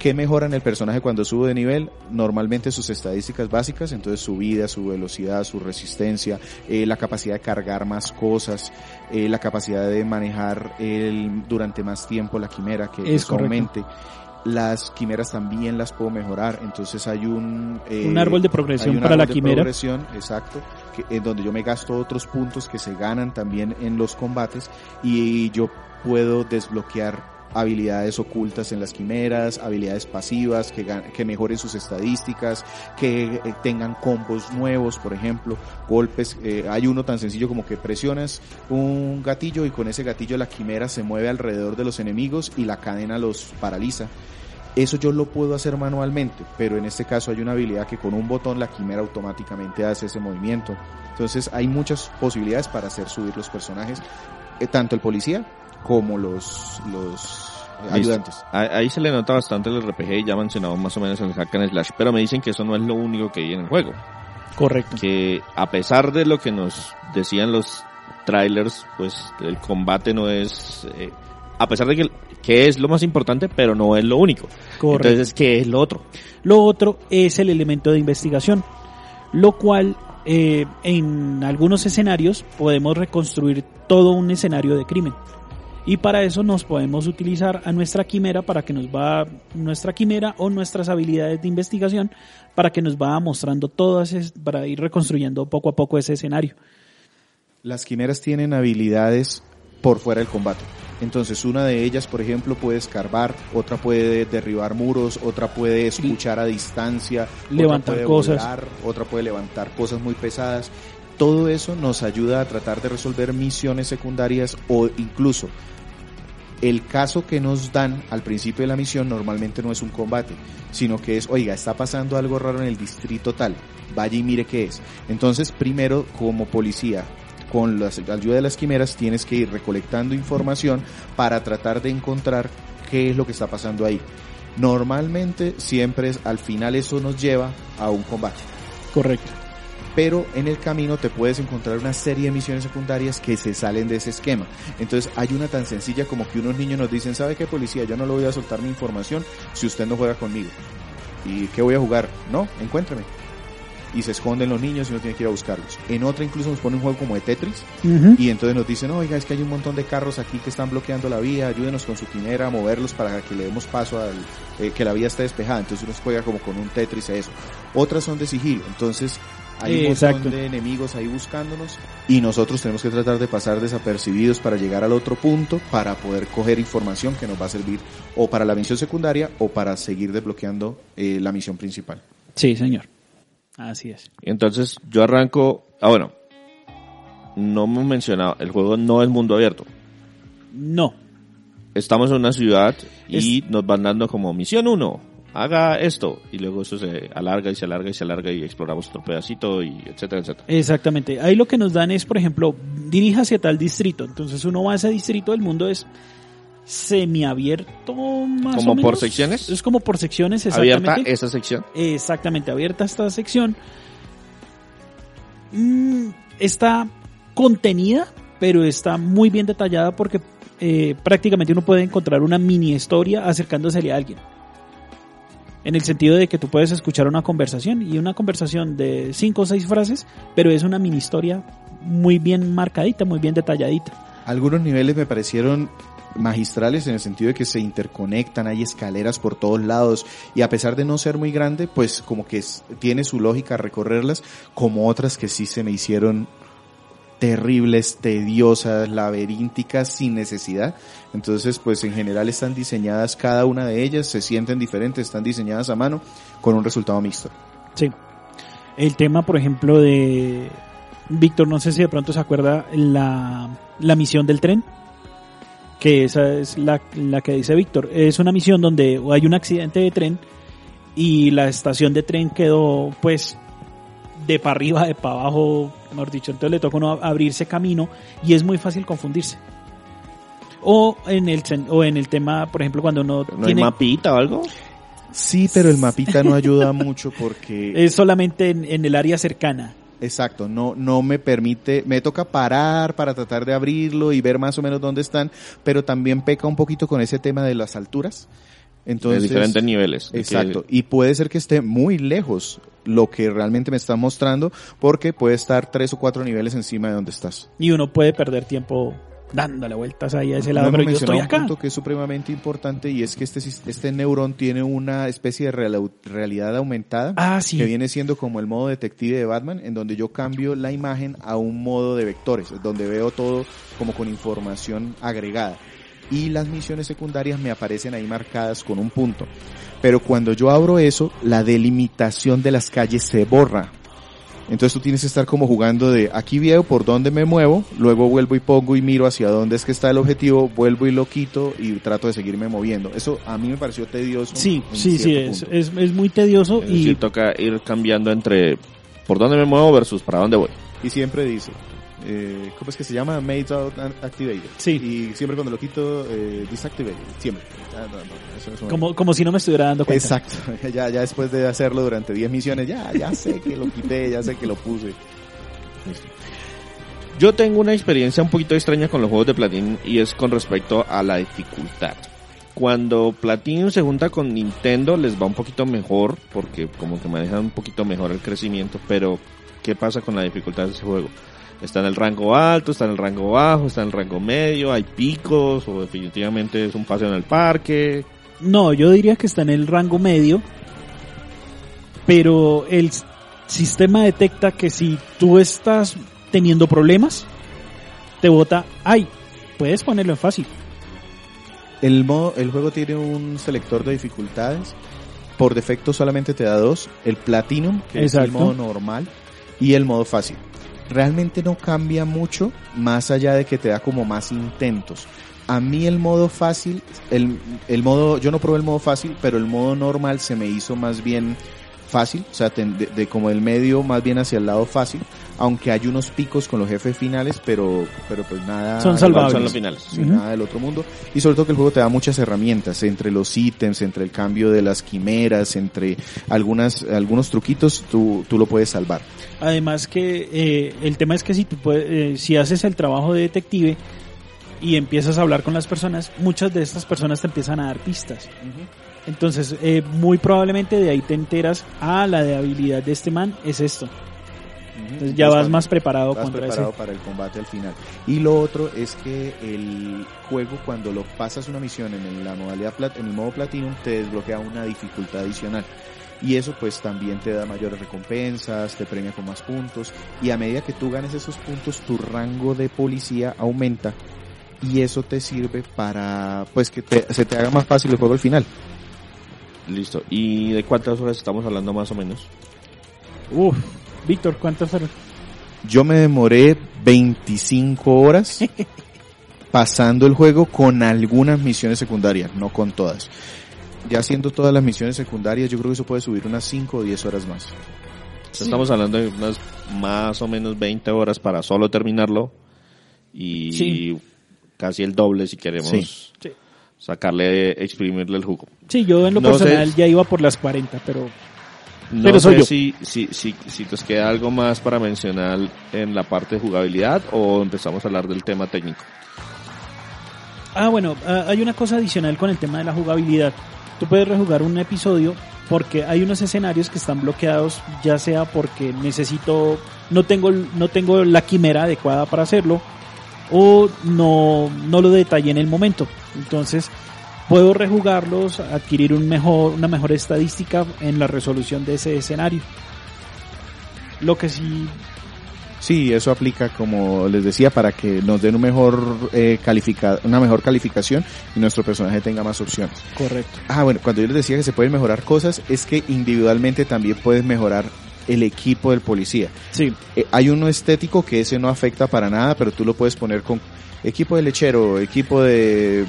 Speaker 2: ¿Qué mejora en el personaje cuando sube de nivel? Normalmente sus estadísticas básicas, entonces su vida, su velocidad, su resistencia, eh, la capacidad de cargar más cosas, eh, la capacidad de manejar el, durante más tiempo la quimera, que
Speaker 1: Es
Speaker 2: aumente. Las quimeras también las puedo mejorar, entonces hay un... eh,
Speaker 1: un árbol de progresión para la quimera.
Speaker 2: progresión, exacto, que, en donde yo me gasto otros puntos que se ganan también en los combates y yo puedo desbloquear habilidades ocultas en las quimeras, habilidades pasivas que, que mejoren sus estadísticas, que eh, tengan combos nuevos, por ejemplo, golpes. eh, hay uno tan sencillo como que presionas un gatillo y con ese gatillo la quimera se mueve alrededor de los enemigos y la cadena los paraliza. Eso yo lo puedo hacer manualmente, pero en este caso hay una habilidad que con un botón la quimera automáticamente hace ese movimiento. Entonces hay muchas posibilidades para hacer subir los personajes, eh, tanto el policía como los, ayudantes.
Speaker 3: Ahí ahí se le nota bastante el RPG ya mencionamos más o menos el hack and slash, pero me dicen que eso no es lo único que hay en el juego.
Speaker 1: Correcto.
Speaker 3: Que a pesar de lo que nos decían los trailers, pues el combate no es... eh, a pesar de que, que es lo más importante, pero no es lo único.
Speaker 1: Correcto.
Speaker 3: Entonces, ¿qué es lo otro?
Speaker 1: Lo otro es el elemento de investigación, lo cual eh, en algunos escenarios podemos reconstruir todo un escenario de crimen. Y para eso nos podemos utilizar a nuestra quimera para que nos va nuestra quimera o nuestras habilidades de investigación para que nos va mostrando todas para ir reconstruyendo poco a poco ese escenario.
Speaker 2: Las quimeras tienen habilidades por fuera del combate. Entonces una de ellas, por ejemplo, puede escarbar, otra puede derribar muros, otra puede escuchar a distancia, otra
Speaker 1: Levantar
Speaker 2: puede
Speaker 1: cosas.
Speaker 2: volar, otra puede levantar cosas muy pesadas. Todo eso nos ayuda a tratar de resolver misiones secundarias o incluso el caso que nos dan al principio de la misión normalmente no es un combate, sino que es, oiga, está pasando algo raro en el distrito tal, vaya y mire qué es. Entonces, primero, como policía, con la ayuda de las quimeras, tienes que ir recolectando información para tratar de encontrar qué es lo que está pasando ahí. Normalmente, siempre es, al final eso nos lleva a un combate
Speaker 1: Correcto.
Speaker 2: Pero en el camino te puedes encontrar una serie de misiones secundarias que se salen de ese esquema. Entonces hay una tan sencilla como que unos niños nos dicen, ¿sabe qué policía? Yo no le voy a soltar mi información si usted no juega conmigo. ¿Y qué voy a jugar? No, encuéntrame. Y se esconden los niños y uno tiene que ir a buscarlos. En otra incluso nos pone un juego como de Tetris y entonces nos dicen, oiga, es que hay un montón de carros aquí que están bloqueando la vía, ayúdenos con su quimera a moverlos para que le demos paso al, eh, que la vía esté despejada. Entonces uno juega como con un Tetris a eso. Otras son de sigilo, entonces hay un
Speaker 1: Exacto.
Speaker 2: montón de enemigos ahí buscándonos y nosotros tenemos que tratar de pasar desapercibidos para llegar al otro punto para poder coger información que nos va a servir o para la misión secundaria o para seguir desbloqueando eh, la misión principal.
Speaker 1: Sí, señor. Así es.
Speaker 3: Entonces, yo arranco... Ah, bueno. No hemos mencionado, el juego no es mundo abierto.
Speaker 1: No.
Speaker 3: Estamos en una ciudad y nos van dando como misión 1. Haga esto, y luego eso se alarga y se alarga y se alarga y exploramos otro pedacito y etcétera, etcétera.
Speaker 1: Exactamente. Ahí lo que nos dan es, por ejemplo, dirija hacia tal distrito. Entonces uno va a ese distrito, el mundo es semiabierto más
Speaker 3: ¿Como
Speaker 1: o
Speaker 3: por
Speaker 1: menos.
Speaker 3: secciones?
Speaker 1: Es como por secciones, exactamente.
Speaker 3: Abierta esa sección.
Speaker 1: Exactamente, abierta esta sección. Mm, está contenida, pero está muy bien detallada porque eh, prácticamente uno puede encontrar una mini historia acercándosele a alguien. En el sentido de que tú puedes escuchar una conversación y una conversación de cinco o seis frases, pero es una mini historia muy bien marcadita, muy bien detalladita.
Speaker 2: Algunos niveles me parecieron magistrales en el sentido de que se interconectan, hay escaleras por todos lados y a pesar de no ser muy grande, pues como que tiene su lógica recorrerlas, como otras que sí se me hicieron terribles, tediosas, laberínticas, sin necesidad. Entonces, pues en general están diseñadas cada una de ellas, se sienten diferentes, están diseñadas a mano con un resultado mixto.
Speaker 1: Sí. El tema, por ejemplo, de Víctor, no sé si de pronto se acuerda la, la misión del tren, que esa es la, la que dice Víctor. Es una misión donde hay un accidente de tren y la estación de tren quedó pues de para arriba, de para abajo, mejor dicho, entonces le toca uno abrirse camino y es muy fácil confundirse. O en el o en el tema, por ejemplo, cuando uno
Speaker 3: ¿No hay
Speaker 1: tiene
Speaker 3: mapita o algo?
Speaker 2: Sí, pero el mapita no ayuda mucho porque *laughs*
Speaker 1: es solamente en, en el área cercana.
Speaker 2: Exacto, no, no me permite, me toca parar para tratar de abrirlo y ver más o menos dónde están, pero también peca un poquito con ese tema de las alturas. Entonces,
Speaker 3: de diferentes niveles. que-
Speaker 2: Exacto, y puede ser que esté muy lejos lo que realmente me está mostrando, porque puede estar tres o cuatro niveles encima de donde estás.
Speaker 1: y uno puede perder tiempo dándole vueltas ahí a ese lado,
Speaker 2: No
Speaker 1: pero yo estoy acá.
Speaker 2: un punto que es supremamente importante y es que este, este neurón tiene una especie de real- realidad aumentada
Speaker 1: Ah, sí.
Speaker 2: que viene siendo como el modo detective de Batman, en donde yo cambio la imagen a un modo de vectores, donde veo todo como con información agregada. Y las misiones secundarias me aparecen ahí marcadas con un punto. Pero cuando yo abro eso, la delimitación de las calles se borra. Entonces tú tienes que estar como jugando de aquí veo por dónde me muevo, luego vuelvo y pongo y miro hacia dónde es que está el objetivo, vuelvo y lo quito y trato de seguirme moviendo. Eso a mí me pareció tedioso.
Speaker 1: Sí, sí, sí, es, es, es muy tedioso
Speaker 3: Es
Speaker 1: y
Speaker 3: decir, toca ir cambiando entre por dónde me muevo versus para dónde voy.
Speaker 2: Y siempre dice, eh, ¿cómo es que se llama? Made out activated.
Speaker 1: Sí.
Speaker 2: Y siempre cuando lo quito, eh, disactivated. Siempre. Ah, no, no, eso
Speaker 1: como, como si no me estuviera dando cuenta.
Speaker 2: Exacto. *laughs* Ya, ya después de hacerlo durante 10 misiones, ya, ya sé que lo quité, ya sé que lo puse. Listo.
Speaker 3: Yo tengo una experiencia un poquito extraña con los juegos de Platinum y es con respecto a la dificultad. Cuando Platinum se junta con Nintendo les va un poquito mejor porque como que manejan un poquito mejor el crecimiento, pero ¿qué pasa con la dificultad de ese juego? Está en el rango alto, está en el rango bajo, está en el rango medio, hay picos o definitivamente es un paseo en el parque.
Speaker 1: No, yo diría que está en el rango medio, pero el sistema detecta que si tú estás teniendo problemas, te bota, ay, puedes ponerlo en fácil.
Speaker 2: El, modo, el juego tiene un selector de dificultades. Por defecto solamente te da dos. El Platinum, que es el modo normal, y el modo fácil. Realmente no cambia mucho, más allá de que te da como más intentos. A mí el modo fácil, el, el modo, yo no probé el modo fácil, pero el modo normal se me hizo más bien fácil, o sea, de, de como el medio más bien hacia el lado fácil, aunque hay unos picos con los jefes finales, pero, pero pues nada.
Speaker 1: Son salvables.
Speaker 3: Son los finales.
Speaker 2: sin
Speaker 1: Ujú.
Speaker 2: nada del otro mundo. Y sobre todo que el juego te da muchas herramientas, entre los ítems, entre el cambio de las quimeras, entre algunas, algunos truquitos, tú, tú lo puedes salvar.
Speaker 1: Además que eh, el tema es que si tú puedes, eh, si haces el trabajo de detective y empiezas a hablar con las personas, muchas de estas personas te empiezan a dar pistas. Entonces, eh, muy probablemente de ahí te enteras, ah, la de habilidad de este man es esto. Entonces ya vas más preparado
Speaker 2: vas
Speaker 1: contra
Speaker 2: preparado
Speaker 1: ese.
Speaker 2: para el combate al final. Y lo otro es que el juego cuando lo pasas una misión en la modalidad plat- en el modo Platinum te desbloquea una dificultad adicional. Y eso pues también te da mayores recompensas, te premia con más puntos y a medida que tú ganes esos puntos tu rango de policía aumenta y eso te sirve para pues que te- se te haga más fácil el juego al final.
Speaker 3: Listo. ¿Y de cuántas horas estamos hablando más o menos?
Speaker 1: Uf, Víctor, ¿cuántas fueron?
Speaker 2: Yo me demoré 25 horas *laughs* pasando el juego con algunas misiones secundarias, no con todas. ya haciendo todas las misiones secundarias, yo creo que eso puede subir unas 5 o 10 horas más.
Speaker 3: Estamos hablando de unas más o menos 20 horas para solo terminarlo y
Speaker 1: Sí.
Speaker 3: casi el doble si queremos
Speaker 2: Sí.
Speaker 1: Sí.
Speaker 3: sacarle, exprimirle el jugo.
Speaker 1: Sí, yo en lo
Speaker 3: No sé.
Speaker 1: personal ya iba por las 40, pero
Speaker 3: No
Speaker 1: Pero soy
Speaker 3: sé
Speaker 1: yo.
Speaker 3: Si, si, si, si nos queda algo más para mencionar en la parte de jugabilidad o empezamos a hablar del tema técnico.
Speaker 1: Ah, bueno, ah, hay una cosa adicional con el tema de la jugabilidad. Tú puedes rejugar un episodio porque hay unos escenarios que están bloqueados, ya sea porque necesito, no tengo, no tengo la quimera adecuada para hacerlo, o no, no lo detallé en el momento. Entonces, puedo rejugarlos, adquirir un mejor, una mejor estadística en la resolución de ese escenario. Lo que sí
Speaker 2: Sí, eso aplica, como les decía, para que nos den un mejor, eh, califica una mejor calificación y nuestro personaje tenga más opciones.
Speaker 1: correcto.
Speaker 2: Ah, bueno, cuando yo les decía que se pueden mejorar cosas, es que individualmente también puedes mejorar el equipo del policía.
Speaker 1: Sí,
Speaker 2: Eh, hay uno estético que ese no afecta para nada, pero tú lo puedes poner con equipo de lechero, equipo de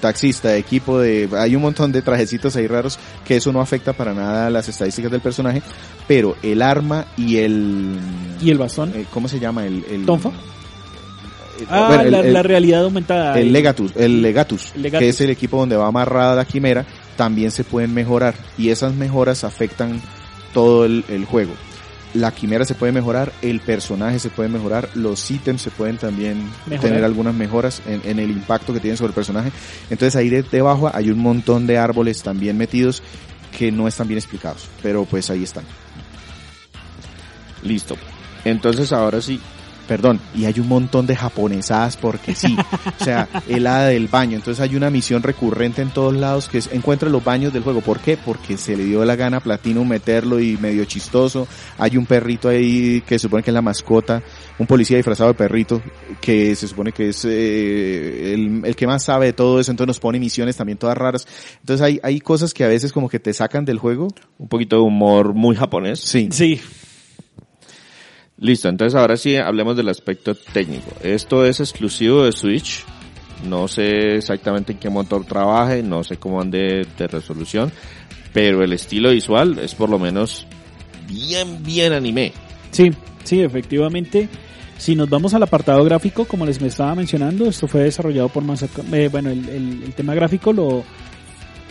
Speaker 2: taxista, equipo de... Hay un montón de trajecitos ahí raros que eso no afecta para nada las estadísticas del personaje, pero el arma y el...
Speaker 1: y el bastón.
Speaker 2: eh, ¿Cómo se llama? El... el
Speaker 1: ¿Tonfa?
Speaker 2: eh,
Speaker 1: Ah,
Speaker 2: bueno, el-
Speaker 1: la,
Speaker 2: el-
Speaker 1: la realidad aumentada.
Speaker 2: el Legatus, el Legatus, que es el equipo donde va amarrada la quimera, también se pueden mejorar y esas mejoras afectan todo el, el juego. La quimera se puede mejorar, el personaje se puede mejorar, los ítems se pueden también
Speaker 1: Mejorar.
Speaker 2: tener algunas mejoras en, en el impacto que tienen sobre el personaje. Entonces ahí de- debajo hay un montón de árboles también metidos que no están bien explicados, pero pues ahí están.
Speaker 3: Listo. Entonces ahora sí,
Speaker 2: Perdón, y hay un montón de japonesadas porque sí. *laughs* O sea, el hada del baño. Entonces hay una misión recurrente en todos lados que es encuentra los baños del juego. ¿Por qué? Porque se le dio la gana a Platino meterlo y medio chistoso. Hay un perrito ahí que se supone que es la mascota, un policía disfrazado de perrito que se supone que es eh, el, el que más sabe de todo eso. Entonces nos pone misiones también todas raras. Entonces hay, hay cosas que a veces como que te sacan del juego.
Speaker 3: un poquito de humor muy japonés.
Speaker 2: Sí.
Speaker 1: Sí,
Speaker 3: Listo, entonces ahora sí hablemos del aspecto técnico. Esto es exclusivo de Switch. No sé exactamente en qué motor trabaje, no sé cómo ande de resolución, pero el estilo visual es por lo menos bien, bien anime.
Speaker 1: sí, sí, efectivamente. Si nos vamos al apartado gráfico, como les me estaba mencionando, esto fue desarrollado por Masaka, eh, bueno, el, el- tema gráfico lo,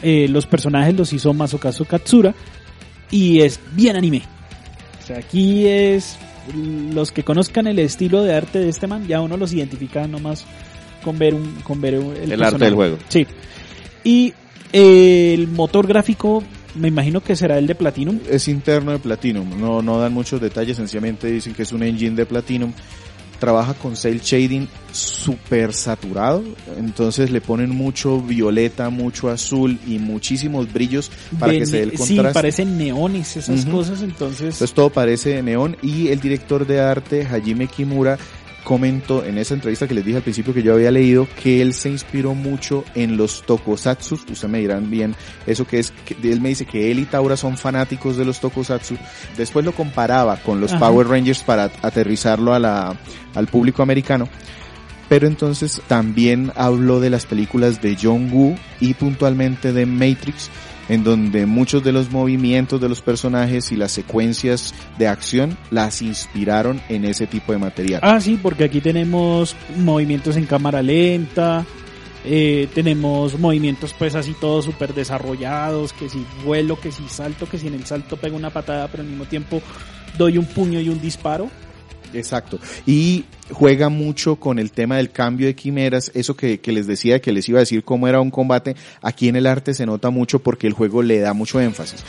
Speaker 1: eh, los personajes los hizo Masakazu Katsura y es bien anime. O sea, aquí es los que conozcan el estilo de arte de este man, ya uno los identifica nomás con ver un, con ver un-
Speaker 3: El arte del juego.
Speaker 1: Sí. Y eh, el motor gráfico, me imagino que será el de Platinum.
Speaker 2: es interno de Platinum, no, no dan muchos detalles, sencillamente dicen que es un engine de Platinum. Trabaja con cel shading super saturado, entonces le ponen mucho violeta, mucho azul y muchísimos brillos para
Speaker 1: de
Speaker 2: que se dé el contraste.
Speaker 1: Sí, parecen neones esas
Speaker 2: Ujú.
Speaker 1: cosas, entonces...
Speaker 2: Entonces todo parece neón y el director de arte, Hajime Kimura, comentó en esa entrevista que les dije al principio que yo había leído que él se inspiró mucho en los tokusatsu. Ustedes me dirán bien eso que es. Que él me dice que él y Taura son fanáticos de los tokusatsu. Después lo comparaba con los
Speaker 1: Ajá.
Speaker 2: Power Rangers para aterrizarlo a la, al público americano. Pero entonces también habló de las películas de John Woo y puntualmente de Matrix, en donde muchos de los movimientos de los personajes y las secuencias de acción las inspiraron en ese tipo de material.
Speaker 1: Ah, sí, porque aquí tenemos movimientos en cámara lenta, eh, tenemos movimientos pues así todos súper desarrollados, que si vuelo, que si salto, que si en el salto pego una patada, pero al mismo tiempo doy un puño y un disparo.
Speaker 2: Exacto. Y juega mucho con el tema del cambio de quimeras, eso que, que les decía, que les iba a decir cómo era un combate, aquí en el arte se nota mucho porque el juego le da mucho énfasis.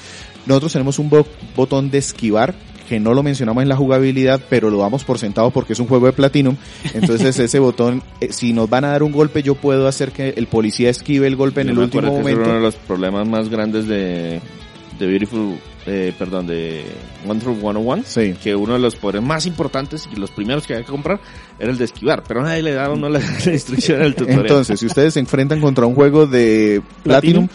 Speaker 2: Nosotros tenemos un bo- botón de esquivar, que no lo mencionamos en la jugabilidad, pero lo damos por sentado porque es un juego de Platinum. Entonces *laughs* ese botón, eh, si nos van a dar un golpe, yo puedo hacer que el policía esquive el golpe en el último
Speaker 3: que
Speaker 2: momento.
Speaker 3: uno de los problemas más grandes de, de Beautiful, eh, perdón, de Wonderful 101.
Speaker 2: Sí.
Speaker 3: Que uno de los poderes más importantes y los primeros que había que comprar era el de esquivar, pero nadie le daba a uno la, la instrucción al tutorial.
Speaker 2: Entonces, si ustedes se enfrentan contra un juego de Platinum,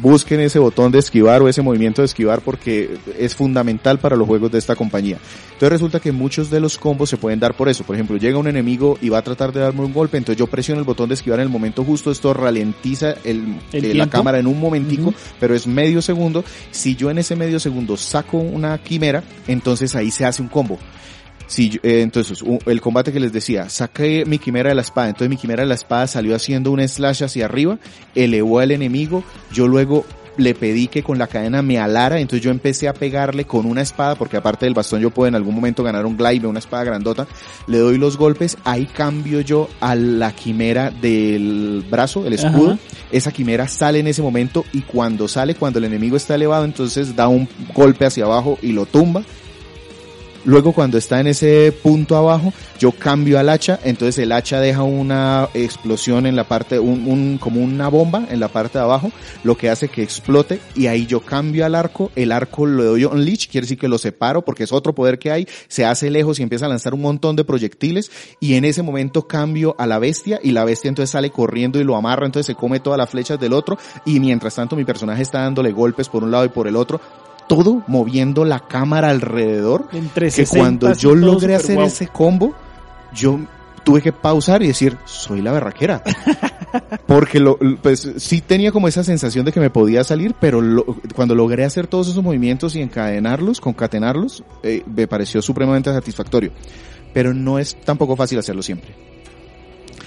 Speaker 2: busquen ese botón de esquivar o ese movimiento de esquivar porque es fundamental para los juegos de esta compañía. Entonces resulta que muchos de los combos se pueden dar por eso. Por ejemplo, llega un enemigo y va a tratar de darme un golpe, entonces yo presiono el botón de esquivar en el momento justo, esto ralentiza el,
Speaker 1: El
Speaker 2: eh, la cámara en un momentico, pero es medio segundo. Si yo en ese medio segundo saco una quimera, entonces ahí se hace un combo. Si yo- eh, entonces, el combate que les decía, saqué mi quimera de la espada, entonces mi quimera de la espada salió haciendo un slash hacia arriba, elevó al enemigo, yo luego le pedí que con la cadena me alara, entonces yo empecé a pegarle con una espada, porque aparte del bastón yo puedo en algún momento ganar un glaive, una espada grandota, le doy los golpes, ahí cambio yo a la quimera del brazo, el escudo,
Speaker 1: Ajá.
Speaker 2: esa quimera sale en ese momento y cuando sale, cuando el enemigo está elevado, entonces da un golpe hacia abajo y lo tumba. Luego cuando está en ese punto abajo, yo cambio al hacha, entonces el hacha deja una explosión en la parte, un, un- como una bomba en la parte de abajo, lo que hace que explote y ahí yo cambio al arco, el arco lo doy unleash, quiere decir que lo separo porque es otro poder que hay, se hace lejos y empieza a lanzar un montón de proyectiles y en ese momento cambio a la bestia y la bestia entonces sale corriendo y lo amarra, entonces se come todas las flechas del otro y mientras tanto mi personaje está dándole golpes por un lado y por el otro, todo moviendo la cámara alrededor
Speaker 1: Entre
Speaker 2: que
Speaker 1: 60
Speaker 2: cuando yo logré hacer ese combo, yo tuve que pausar y decir, soy la berraquera. *laughs* Porque lo, pues sí tenía como esa sensación de que me podía salir, pero lo- cuando logré hacer todos esos movimientos y encadenarlos, concatenarlos, eh, me pareció supremamente satisfactorio. Pero no es tampoco fácil hacerlo siempre.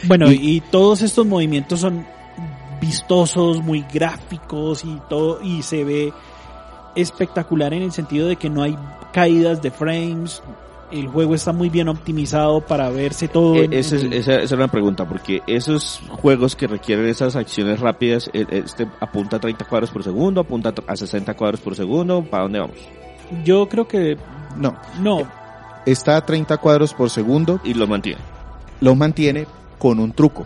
Speaker 1: Bueno,
Speaker 2: Y-
Speaker 1: y, todos estos movimientos son vistosos, muy gráficos y todo, y se ve espectacular en el sentido de que no hay caídas de frames. El juego está muy bien optimizado para verse todo.
Speaker 3: Eh,
Speaker 1: en-
Speaker 3: esa, es,
Speaker 1: en-
Speaker 3: esa, esa es una pregunta, porque esos juegos que requieren esas acciones rápidas, eh, este apunta a 30 cuadros por segundo, apunta a 60 cuadros por segundo, ¿para dónde vamos?
Speaker 1: Yo creo que
Speaker 2: No,
Speaker 1: no.
Speaker 2: está a 30 cuadros por segundo,
Speaker 3: Y lo mantiene.
Speaker 2: lo mantiene con un truco.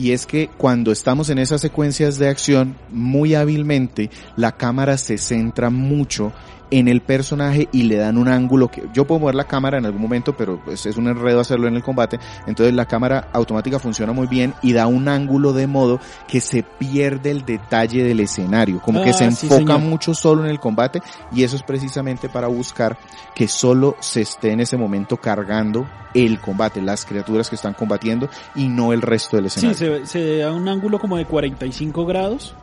Speaker 2: Y es que cuando estamos en esas secuencias de acción, muy hábilmente la cámara se centra mucho en el personaje y le dan un ángulo que yo puedo mover la cámara en algún momento, pero pues es un enredo hacerlo en el combate. Entonces la cámara automática funciona muy bien y da un ángulo de modo que se pierde el detalle del escenario, como que
Speaker 1: Ah,
Speaker 2: se
Speaker 1: sí,
Speaker 2: enfoca
Speaker 1: señor.
Speaker 2: mucho solo en el combate y eso es precisamente para buscar que solo se esté en ese momento cargando el combate, las criaturas que están combatiendo y no el resto del
Speaker 1: Sí,
Speaker 2: escenario.
Speaker 1: se, se da un ángulo como de 45 grados,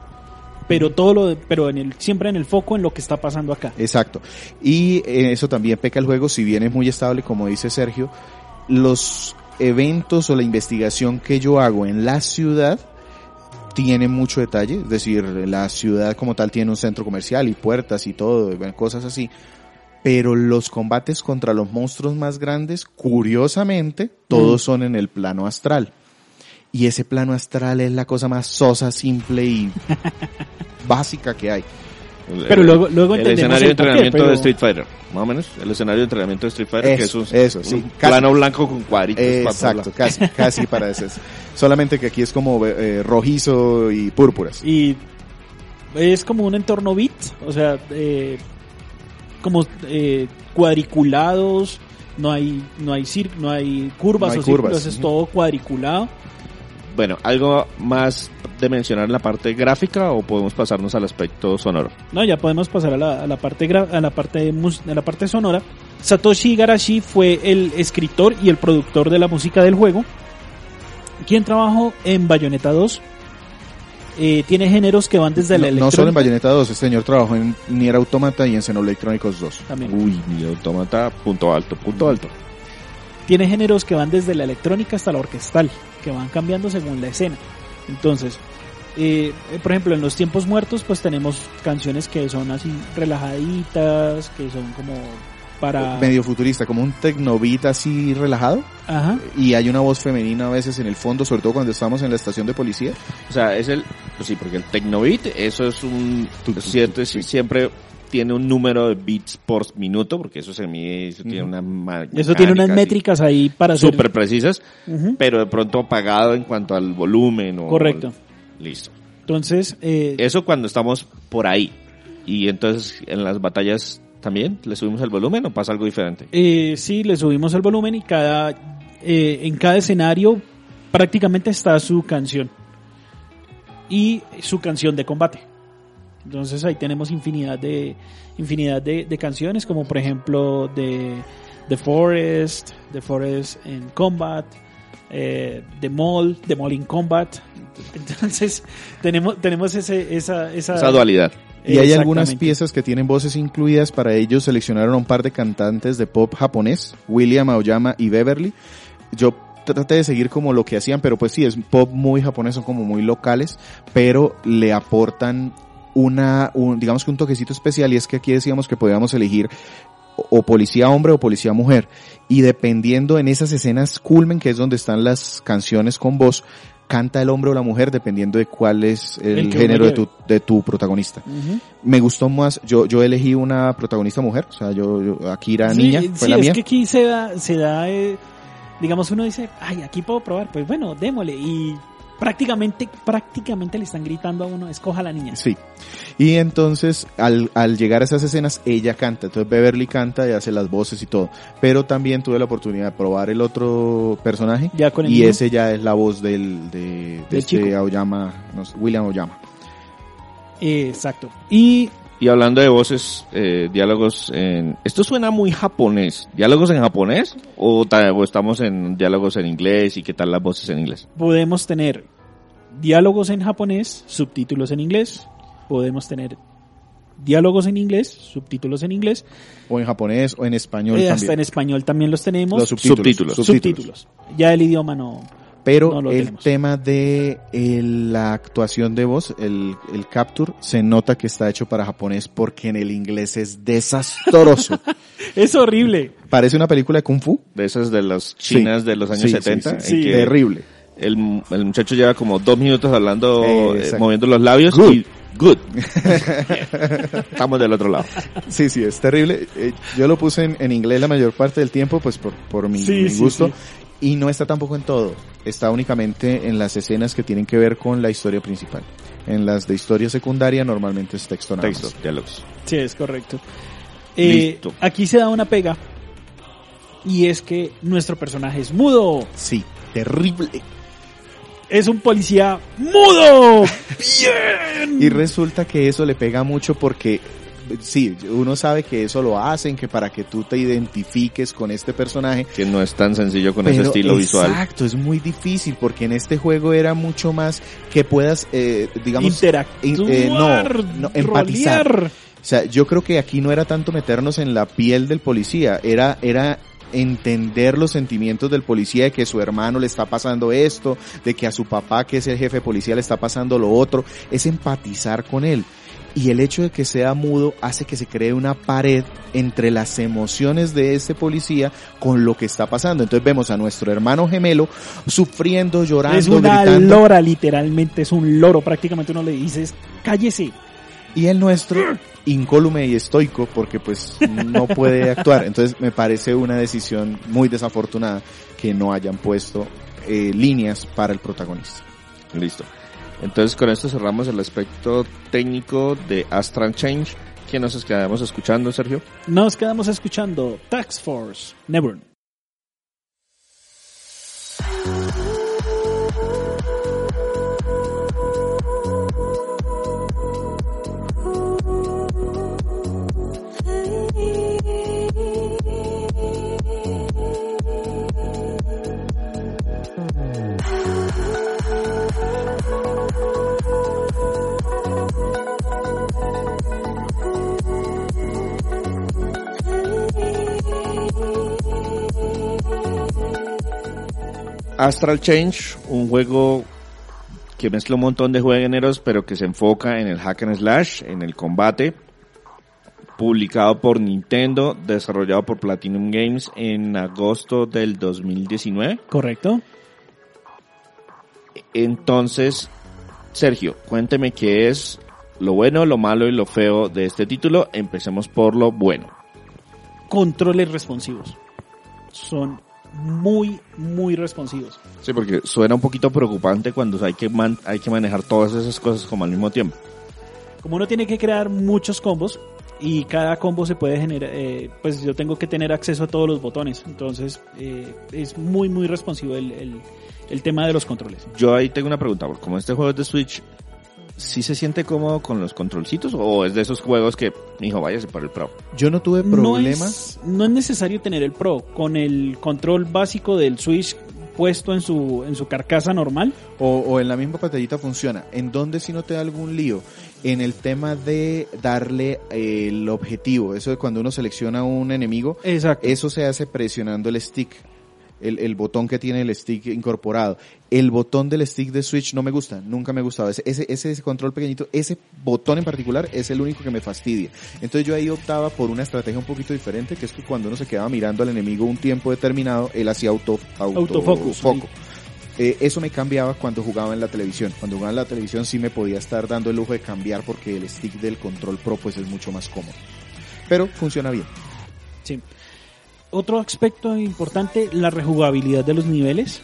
Speaker 1: pero todo lo, de- pero en el, siempre en el foco en lo que está pasando acá.
Speaker 2: Exacto. Y eh, eso también peca el juego, si bien es muy estable, como dice Sergio, los eventos o la investigación que yo hago en la ciudad tiene mucho detalle, es decir, la ciudad como tal tiene un centro comercial y puertas y todo, y cosas así. Pero los combates contra los monstruos más grandes, curiosamente, todos son en el plano astral. Y ese plano astral es la cosa más sosa, simple y *laughs* básica que hay.
Speaker 1: Pero luego- luego
Speaker 3: el escenario de entrenamiento
Speaker 1: pero-
Speaker 3: de Street Fighter, más o menos. El escenario de entrenamiento de Street Fighter, que es un,
Speaker 2: eso, sí,
Speaker 3: un
Speaker 2: casi.
Speaker 3: plano blanco con cuadritos.
Speaker 2: Exacto, casi, *laughs* casi para eso. Solamente que aquí es como eh, rojizo y púrpuras.
Speaker 1: Y es como un entorno bit, o sea, eh, como eh, cuadriculados, no hay no hay cir- no hay curvas
Speaker 2: No hay
Speaker 1: o círculos,
Speaker 2: curvas,
Speaker 1: es todo cuadriculado.
Speaker 3: Bueno, ¿algo más de mencionar en la parte gráfica o podemos pasarnos al aspecto sonoro?
Speaker 1: No, ya podemos pasar a la, a la parte gra- a la parte de mus- a la parte sonora. Satoshi Igarashi fue el escritor y el productor de la música del juego, quien trabajó en Bayonetta 2. Eh, tiene géneros que van desde la
Speaker 2: No, no solo en
Speaker 1: electrónica-
Speaker 2: Bayonetta 2, este señor trabajó en Nier Automata y en Xenoblade Chronicles 2.
Speaker 1: también.
Speaker 3: Uy, mi automata, punto alto, punto alto.
Speaker 1: Tiene géneros que van desde la electrónica hasta la orquestal, que van cambiando según la escena. Entonces, eh, eh, por ejemplo, en los tiempos muertos, pues tenemos canciones que son así relajaditas, que son como para...
Speaker 2: Medio futurista, como un tecnobeat así relajado.
Speaker 1: Ajá.
Speaker 2: Y hay una voz femenina a veces en el fondo, sobre todo cuando estamos en la estación de policía.
Speaker 3: O sea, es el, pues sí, porque el Tecnobeat, eso es un,
Speaker 2: Tu, tu,
Speaker 3: cierto, siempre tiene un número de beats por minuto, porque eso se mide, eso tiene una ma-
Speaker 1: Eso tiene unas
Speaker 3: mecánica
Speaker 1: métricas ahí para
Speaker 3: súper precisas, pero de pronto apagado en cuanto al volumen o...
Speaker 1: Correcto.
Speaker 3: Listo.
Speaker 1: Entonces, eh,
Speaker 3: Eso cuando estamos por ahí. Y entonces en las batallas también le subimos el volumen o pasa algo diferente.
Speaker 1: eh, sí, le subimos el volumen y cada eh, en cada escenario prácticamente está su canción y su canción de combate. Entonces ahí tenemos infinidad de infinidad de, de canciones, como por ejemplo de The Forest, The Forest en Combat, eh, The Mall, The Mall in Combat. Entonces *laughs* tenemos tenemos ese, esa, esa,
Speaker 3: Esa dualidad.
Speaker 2: Y hay algunas piezas que tienen voces incluidas. Para ellos seleccionaron a un par de cantantes de pop japonés, William Aoyama y Beverly. Yo traté de seguir como lo que hacían, pero pues sí, es pop muy japonés, son como muy locales, pero le aportan una, un- digamos que un toquecito especial y es que aquí decíamos que podíamos elegir o policía hombre o policía mujer. Y dependiendo en esas escenas culmen, que es donde están las canciones con voz, canta el hombre o la mujer dependiendo de cuál es el, género de tu, de tu protagonista. Me gustó más, yo, yo elegí una protagonista mujer, o sea, yo, yo- Akira
Speaker 1: Sí,
Speaker 2: niña,
Speaker 1: sí, es que aquí se da, se da eh, digamos uno dice, ay, aquí puedo probar, pues bueno, démosle. Y prácticamente, prácticamente le están gritando a uno, escoja a la niña.
Speaker 2: Sí. Y entonces, al, al llegar a esas escenas, ella canta. Entonces Beverly canta y hace las voces y todo. Pero también tuve la oportunidad de probar el otro personaje.
Speaker 1: Ya con el
Speaker 2: y
Speaker 1: niño.
Speaker 2: ese ya es la voz del, de, de
Speaker 1: Del
Speaker 2: este. Aoyama, no sé, William Aoyama.
Speaker 1: Exacto. Y
Speaker 3: Y hablando de voces, eh, diálogos en... Esto suena muy japonés. ¿Diálogos en japonés? ¿O, ta- o estamos en diálogos en inglés? ¿Y qué tal las voces en inglés?
Speaker 1: podemos tener diálogos en japonés, subtítulos en inglés. Podemos tener diálogos en inglés, subtítulos en inglés.
Speaker 2: O en japonés o en español
Speaker 1: Eh, hasta
Speaker 2: también.
Speaker 1: en español también los tenemos.
Speaker 2: Los subtítulos.
Speaker 3: subtítulos.
Speaker 1: subtítulos. Ya el idioma no.
Speaker 2: Pero
Speaker 1: No
Speaker 2: el
Speaker 1: tenemos.
Speaker 2: tema de eh, la actuación de voz, el, el capture, se nota que está hecho para japonés porque en el inglés es desastroso. *laughs*
Speaker 1: Es horrible.
Speaker 2: Parece una película de Kung Fu.
Speaker 3: De esas de las chinas
Speaker 2: Sí.
Speaker 3: de los años
Speaker 2: Sí, sí,
Speaker 3: 70.
Speaker 2: sí,
Speaker 3: en que
Speaker 2: Terrible.
Speaker 3: El, el muchacho lleva como dos minutos hablando,
Speaker 2: Eh,
Speaker 3: eh, moviendo los labios
Speaker 2: Good.
Speaker 3: y... Good. *laughs* Estamos del otro lado.
Speaker 2: Sí, sí, es terrible. Eh, yo lo puse en, en inglés la mayor parte del tiempo, pues por, por mi,
Speaker 1: Sí,
Speaker 2: mi
Speaker 1: sí,
Speaker 2: gusto. Y no está tampoco en todo. Está únicamente en las escenas que tienen que ver con la historia principal. En las de historia secundaria normalmente es texto nada más.
Speaker 3: Texto, diálogos.
Speaker 1: Sí, es correcto. Eh,
Speaker 3: Listo.
Speaker 1: aquí se da una pega. Y es que nuestro personaje es mudo.
Speaker 2: Sí, terrible.
Speaker 1: Es un policía mudo. *laughs* Bien.
Speaker 2: Y resulta que eso le pega mucho porque sí, uno sabe que eso lo hacen, que para que tú te identifiques con este personaje.
Speaker 3: Que no es tan sencillo con ese estilo visual.
Speaker 2: Exacto, es muy difícil porque en este juego era mucho más que puedas, eh, digamos,
Speaker 1: Interactuar.
Speaker 2: in- eh, no, no, empatizar.
Speaker 1: rolear.
Speaker 2: O sea, yo creo que aquí no era tanto meternos en la piel del policía, era, era entender los sentimientos del policía de que su hermano le está pasando esto, de que a su papá, que es el jefe de policía, le está pasando lo otro, es empatizar con él. Y el hecho de que sea mudo hace que se cree una pared entre las emociones de ese policía con lo que está pasando. Entonces vemos a nuestro hermano gemelo sufriendo, llorando,
Speaker 1: Es una
Speaker 2: gritando.
Speaker 1: lora, literalmente. Es un loro. Prácticamente uno le dices, cállese.
Speaker 2: y el nuestro incólume y estoico porque pues no puede actuar. Entonces me parece una decisión muy desafortunada que no hayan puesto eh, líneas para el protagonista.
Speaker 3: Listo. Entonces con esto cerramos el aspecto técnico de Astral Change. que nos quedamos escuchando, Sergio?
Speaker 1: Nos quedamos escuchando Tax Force Never.
Speaker 3: Astral Change, un juego que mezcla un montón de géneros, pero que se enfoca en el hack and slash, en el combate, publicado por Nintendo, desarrollado por Platinum Games en agosto del 2019.
Speaker 1: ¿Correcto?
Speaker 3: Entonces, Sergio, cuénteme qué es lo bueno, lo malo y lo feo de este título. Empecemos por lo bueno.
Speaker 1: Controles responsivos. Son muy, muy responsivos.
Speaker 3: Sí, porque suena un poquito preocupante cuando hay que, man- hay que manejar todas esas cosas como al mismo tiempo.
Speaker 1: Como uno tiene que crear muchos combos y cada combo se puede generar, eh, pues yo tengo que tener acceso a todos los botones. Entonces eh, es muy, muy responsivo el, el, el tema de los controles.
Speaker 3: Yo ahí tengo una pregunta, porque como este juego es de Switch, ¿sí se siente cómodo con los controlcitos o es de esos juegos que, hijo, váyase por el Pro?
Speaker 2: Yo no tuve problemas.
Speaker 1: No es, no es necesario tener el Pro. Con el control básico del Switch puesto en su, en su carcasa normal.
Speaker 2: O, o en la misma pantallita funciona. ¿En dónde si no te da algún lío? En el tema de darle eh, el objetivo, eso de cuando uno selecciona un enemigo,
Speaker 1: Exacto.
Speaker 2: eso se hace presionando el stick, el, el botón que tiene el stick incorporado. El botón del stick de Switch no me gusta, nunca me ha gustado. Ese, ese, ese, control pequeñito, ese botón en particular es el único que me fastidia. Entonces yo ahí optaba por una estrategia un poquito diferente, que es que cuando uno se quedaba mirando al enemigo un tiempo determinado, él hacía auto, auto
Speaker 1: Autofocus,
Speaker 2: foco. Eh, eso me cambiaba cuando jugaba en la televisión. Cuando jugaba en la televisión sí me podía estar dando el lujo de cambiar porque el stick del control pro pues es mucho más cómodo. Pero funciona bien.
Speaker 1: Sí. Otro aspecto importante, la rejugabilidad de los niveles.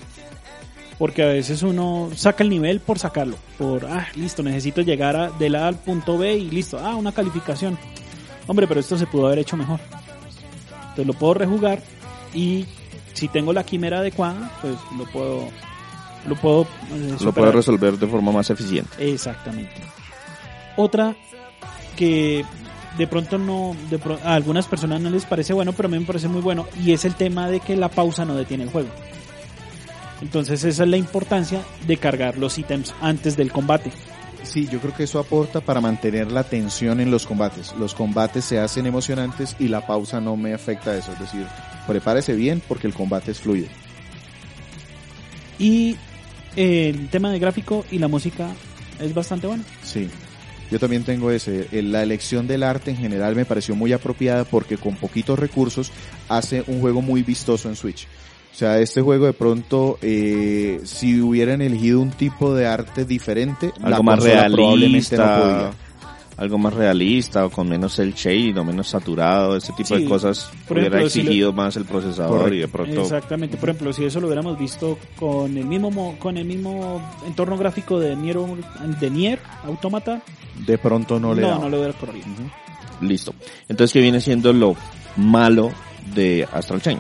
Speaker 1: Porque a veces uno saca el nivel por sacarlo. Por, ah, listo, necesito llegar a, del A al punto B y listo. Ah, una calificación. Hombre, pero esto se pudo haber hecho mejor. Entonces lo puedo rejugar y si tengo la quimera adecuada, pues lo puedo... Lo puedo, eh,
Speaker 3: Lo puede resolver de forma más eficiente.
Speaker 1: Exactamente. Otra que de pronto no, de pro- a algunas personas no les parece bueno, pero a mí me parece muy bueno, y es el tema de que la pausa no detiene el juego. Entonces esa es la importancia de cargar los ítems antes del combate.
Speaker 2: Sí, yo creo que eso aporta para mantener la tensión en los combates. Los combates se hacen emocionantes y la pausa no me afecta a eso. Es decir, prepárese bien porque el combate es fluido.
Speaker 1: Y eh, el tema de gráfico y la música es bastante bueno.
Speaker 2: Sí. Yo también tengo ese. La elección del arte en general me pareció muy apropiada porque con poquitos recursos hace un juego muy vistoso en Switch. O sea, este juego de pronto, eh, si hubieran elegido un tipo de arte diferente, la
Speaker 3: Algo más
Speaker 2: consola probablemente no
Speaker 3: realista.
Speaker 2: podía.
Speaker 3: Algo más realista o con menos el shade o menos saturado, ese tipo
Speaker 1: Sí,
Speaker 3: de cosas
Speaker 1: por
Speaker 3: hubiera
Speaker 1: ejemplo, si
Speaker 3: exigido más el procesador y de pronto
Speaker 1: Exactamente, por ejemplo, si eso lo hubiéramos visto con el mismo mo- con el mismo entorno gráfico de Nier, de Nier Automata,
Speaker 2: De pronto no
Speaker 1: no,
Speaker 2: le
Speaker 1: no,
Speaker 2: daba.
Speaker 1: lo hubiera corrido.
Speaker 3: listo. Entonces, ¿qué viene siendo lo malo de Astral Chain?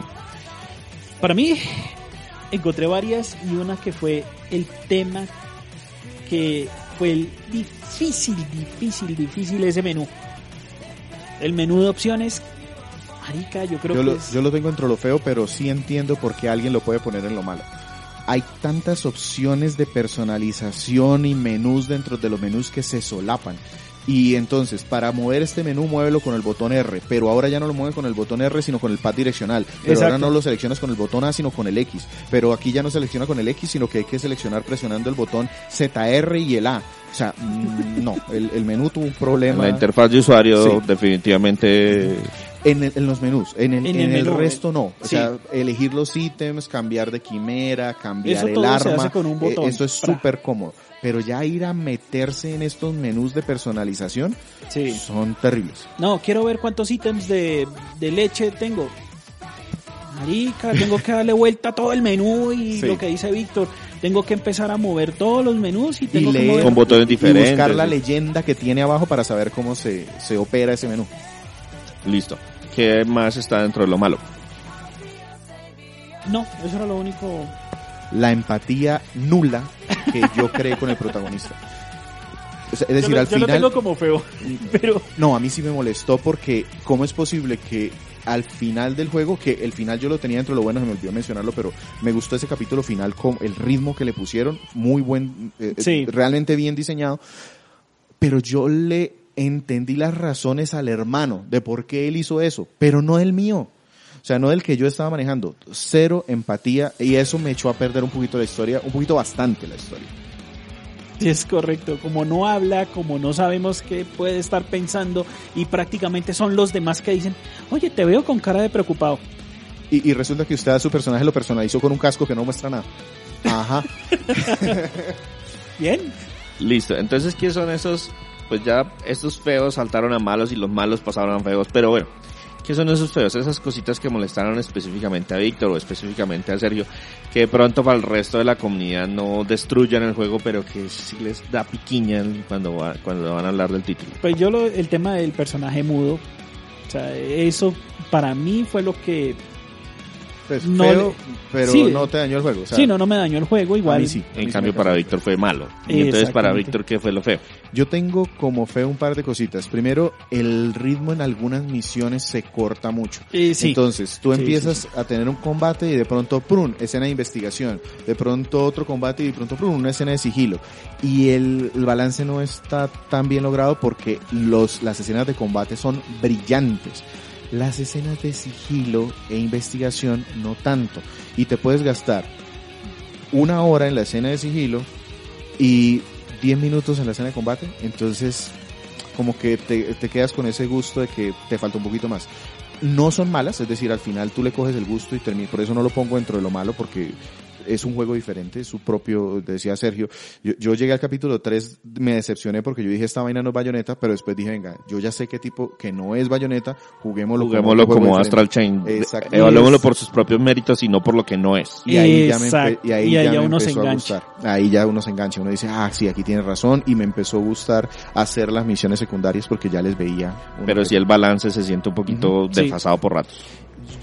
Speaker 1: Para mí encontré varias y una que fue el tema que fue el difícil, difícil, difícil ese menú. El menú de opciones, marica, yo creo
Speaker 2: Yo
Speaker 1: que
Speaker 2: lo,
Speaker 1: es-
Speaker 2: yo lo tengo entre lo feo, pero sí entiendo por qué alguien lo puede poner en lo malo. Hay tantas opciones de personalización y menús dentro de los menús que se solapan. Y entonces, para mover este menú, muévelo con el botón R, pero ahora ya no lo mueve con el botón R, sino con el pad direccional. Pero ahora no lo seleccionas con el botón A, sino con el X. Pero aquí ya no selecciona con el X, sino que hay que seleccionar presionando el botón ZR y el A. O sea, mm, no, el, el menú tuvo un problema.
Speaker 3: la interfaz de usuario
Speaker 2: Sí.
Speaker 3: definitivamente
Speaker 2: En, el- en los menús, en el,
Speaker 1: En
Speaker 2: en
Speaker 1: el
Speaker 2: el
Speaker 1: menú,
Speaker 2: resto no. O
Speaker 1: sí.
Speaker 2: sea, elegir los ítems, cambiar de quimera, cambiar
Speaker 1: Eso
Speaker 2: el
Speaker 1: todo se
Speaker 2: arma,
Speaker 1: hace con un
Speaker 2: eh,
Speaker 1: botón.
Speaker 2: eso es súper cómodo. Pero ya ir a meterse en estos menús de personalización
Speaker 1: sí.
Speaker 2: son terribles.
Speaker 1: No, quiero ver cuántos ítems de, de leche tengo. Marica, tengo que darle vuelta a todo el menú y
Speaker 2: Sí.
Speaker 1: lo que dice Víctor. Tengo que empezar a mover todos los menús y tengo que
Speaker 2: leer-
Speaker 1: mover...
Speaker 3: con botones
Speaker 2: Y
Speaker 3: diferentes.
Speaker 2: buscar la leyenda que tiene abajo para saber cómo se, se opera ese menú.
Speaker 3: listo. ¿Qué más está dentro de lo malo?
Speaker 1: No, eso era lo único.
Speaker 2: La empatía nula *laughs* que yo creé con el protagonista. O sea, es decir,
Speaker 1: yo, lo-
Speaker 2: al
Speaker 1: yo lo
Speaker 2: final...
Speaker 1: tengo como feo, pero
Speaker 2: No, a mí sí me molestó porque ¿cómo es posible que al final del juego, que el final yo lo tenía dentro de lo bueno, se me olvidó mencionarlo, pero me gustó ese capítulo final con el ritmo que le pusieron, muy buen, eh,
Speaker 1: Sí.
Speaker 2: realmente bien diseñado, pero yo le entendí las razones al hermano de por qué él hizo eso, pero no el mío. O sea, no del que yo estaba manejando. Cero empatía y eso me echó a perder un poquito la historia, un poquito bastante la historia.
Speaker 1: sí es correcto. Como no habla, como no sabemos qué puede estar pensando y prácticamente son los demás que dicen, oye, te veo con cara de preocupado.
Speaker 2: Y, y resulta que usted a su personaje lo personalizó con un casco que no muestra nada. Ajá. *laughs*
Speaker 1: Bien,
Speaker 3: Listo. Entonces, ¿qué son esos? Pues ya estos feos saltaron a malos y los malos pasaron a feos. Pero bueno, ¿qué son esos feos? Esas cositas que molestaron específicamente a Víctor o específicamente a Sergio, que de pronto para el resto de la comunidad no destruyan el juego, pero que sí les da piquiña cuando, cuando van a hablar del título.
Speaker 1: Pues yo lo, el tema del personaje mudo, o sea, eso para mí fue lo que
Speaker 2: Pues
Speaker 1: no
Speaker 2: feo,
Speaker 1: le-
Speaker 2: pero
Speaker 1: Sí.
Speaker 2: no te dañó el juego. o sea,
Speaker 1: sí, no, no me dañó el juego,
Speaker 2: a
Speaker 1: igual.
Speaker 2: mí sí. a mí
Speaker 3: En
Speaker 2: sí
Speaker 3: cambio para. Víctor fue malo. Y entonces para. Víctor, ¿qué fue lo feo?
Speaker 2: Yo tengo como feo un par de cositas. Primero, el ritmo en algunas misiones se corta mucho.
Speaker 1: Eh, sí.
Speaker 2: Entonces, tú
Speaker 1: Sí,
Speaker 2: empiezas a tener un combate y de pronto, prun, escena de investigación. De pronto otro combate y de pronto, prun, una escena de sigilo. Y el, el balance no está tan bien logrado porque los, las escenas de combate son brillantes. Las escenas de sigilo e investigación no tanto. Y te puedes gastar una hora en la escena de sigilo y 10 minutos en la escena de combate. Entonces, como que te, te quedas con ese gusto de que te falta un poquito más. No son malas, es decir, al final tú le coges el gusto y terminas. Por eso no lo pongo dentro de lo malo, porque es un juego diferente, su propio, decía Sergio. Yo, yo llegué al capítulo 3, me decepcioné porque yo dije esta vaina no es bayoneta, pero después dije, venga, yo ya sé qué tipo, que no es bayoneta, juguémoslo,
Speaker 3: Juguémoslo como
Speaker 2: juego
Speaker 3: Astral. Chain.
Speaker 2: Exacto.
Speaker 3: Evaluémoslo por sus propios méritos y no por lo que no es.
Speaker 2: Y ahí ya me, y ahí
Speaker 1: Y
Speaker 2: ya
Speaker 1: ya
Speaker 2: me
Speaker 1: uno se
Speaker 2: empezó a
Speaker 1: engancha.
Speaker 2: gustar. Ahí ya uno se engancha, uno dice, ah, sí, aquí tiene razón, y me empezó a gustar hacer las misiones secundarias porque ya les veía.
Speaker 3: Pero si el balance se siente un poquito desfasado por ratos.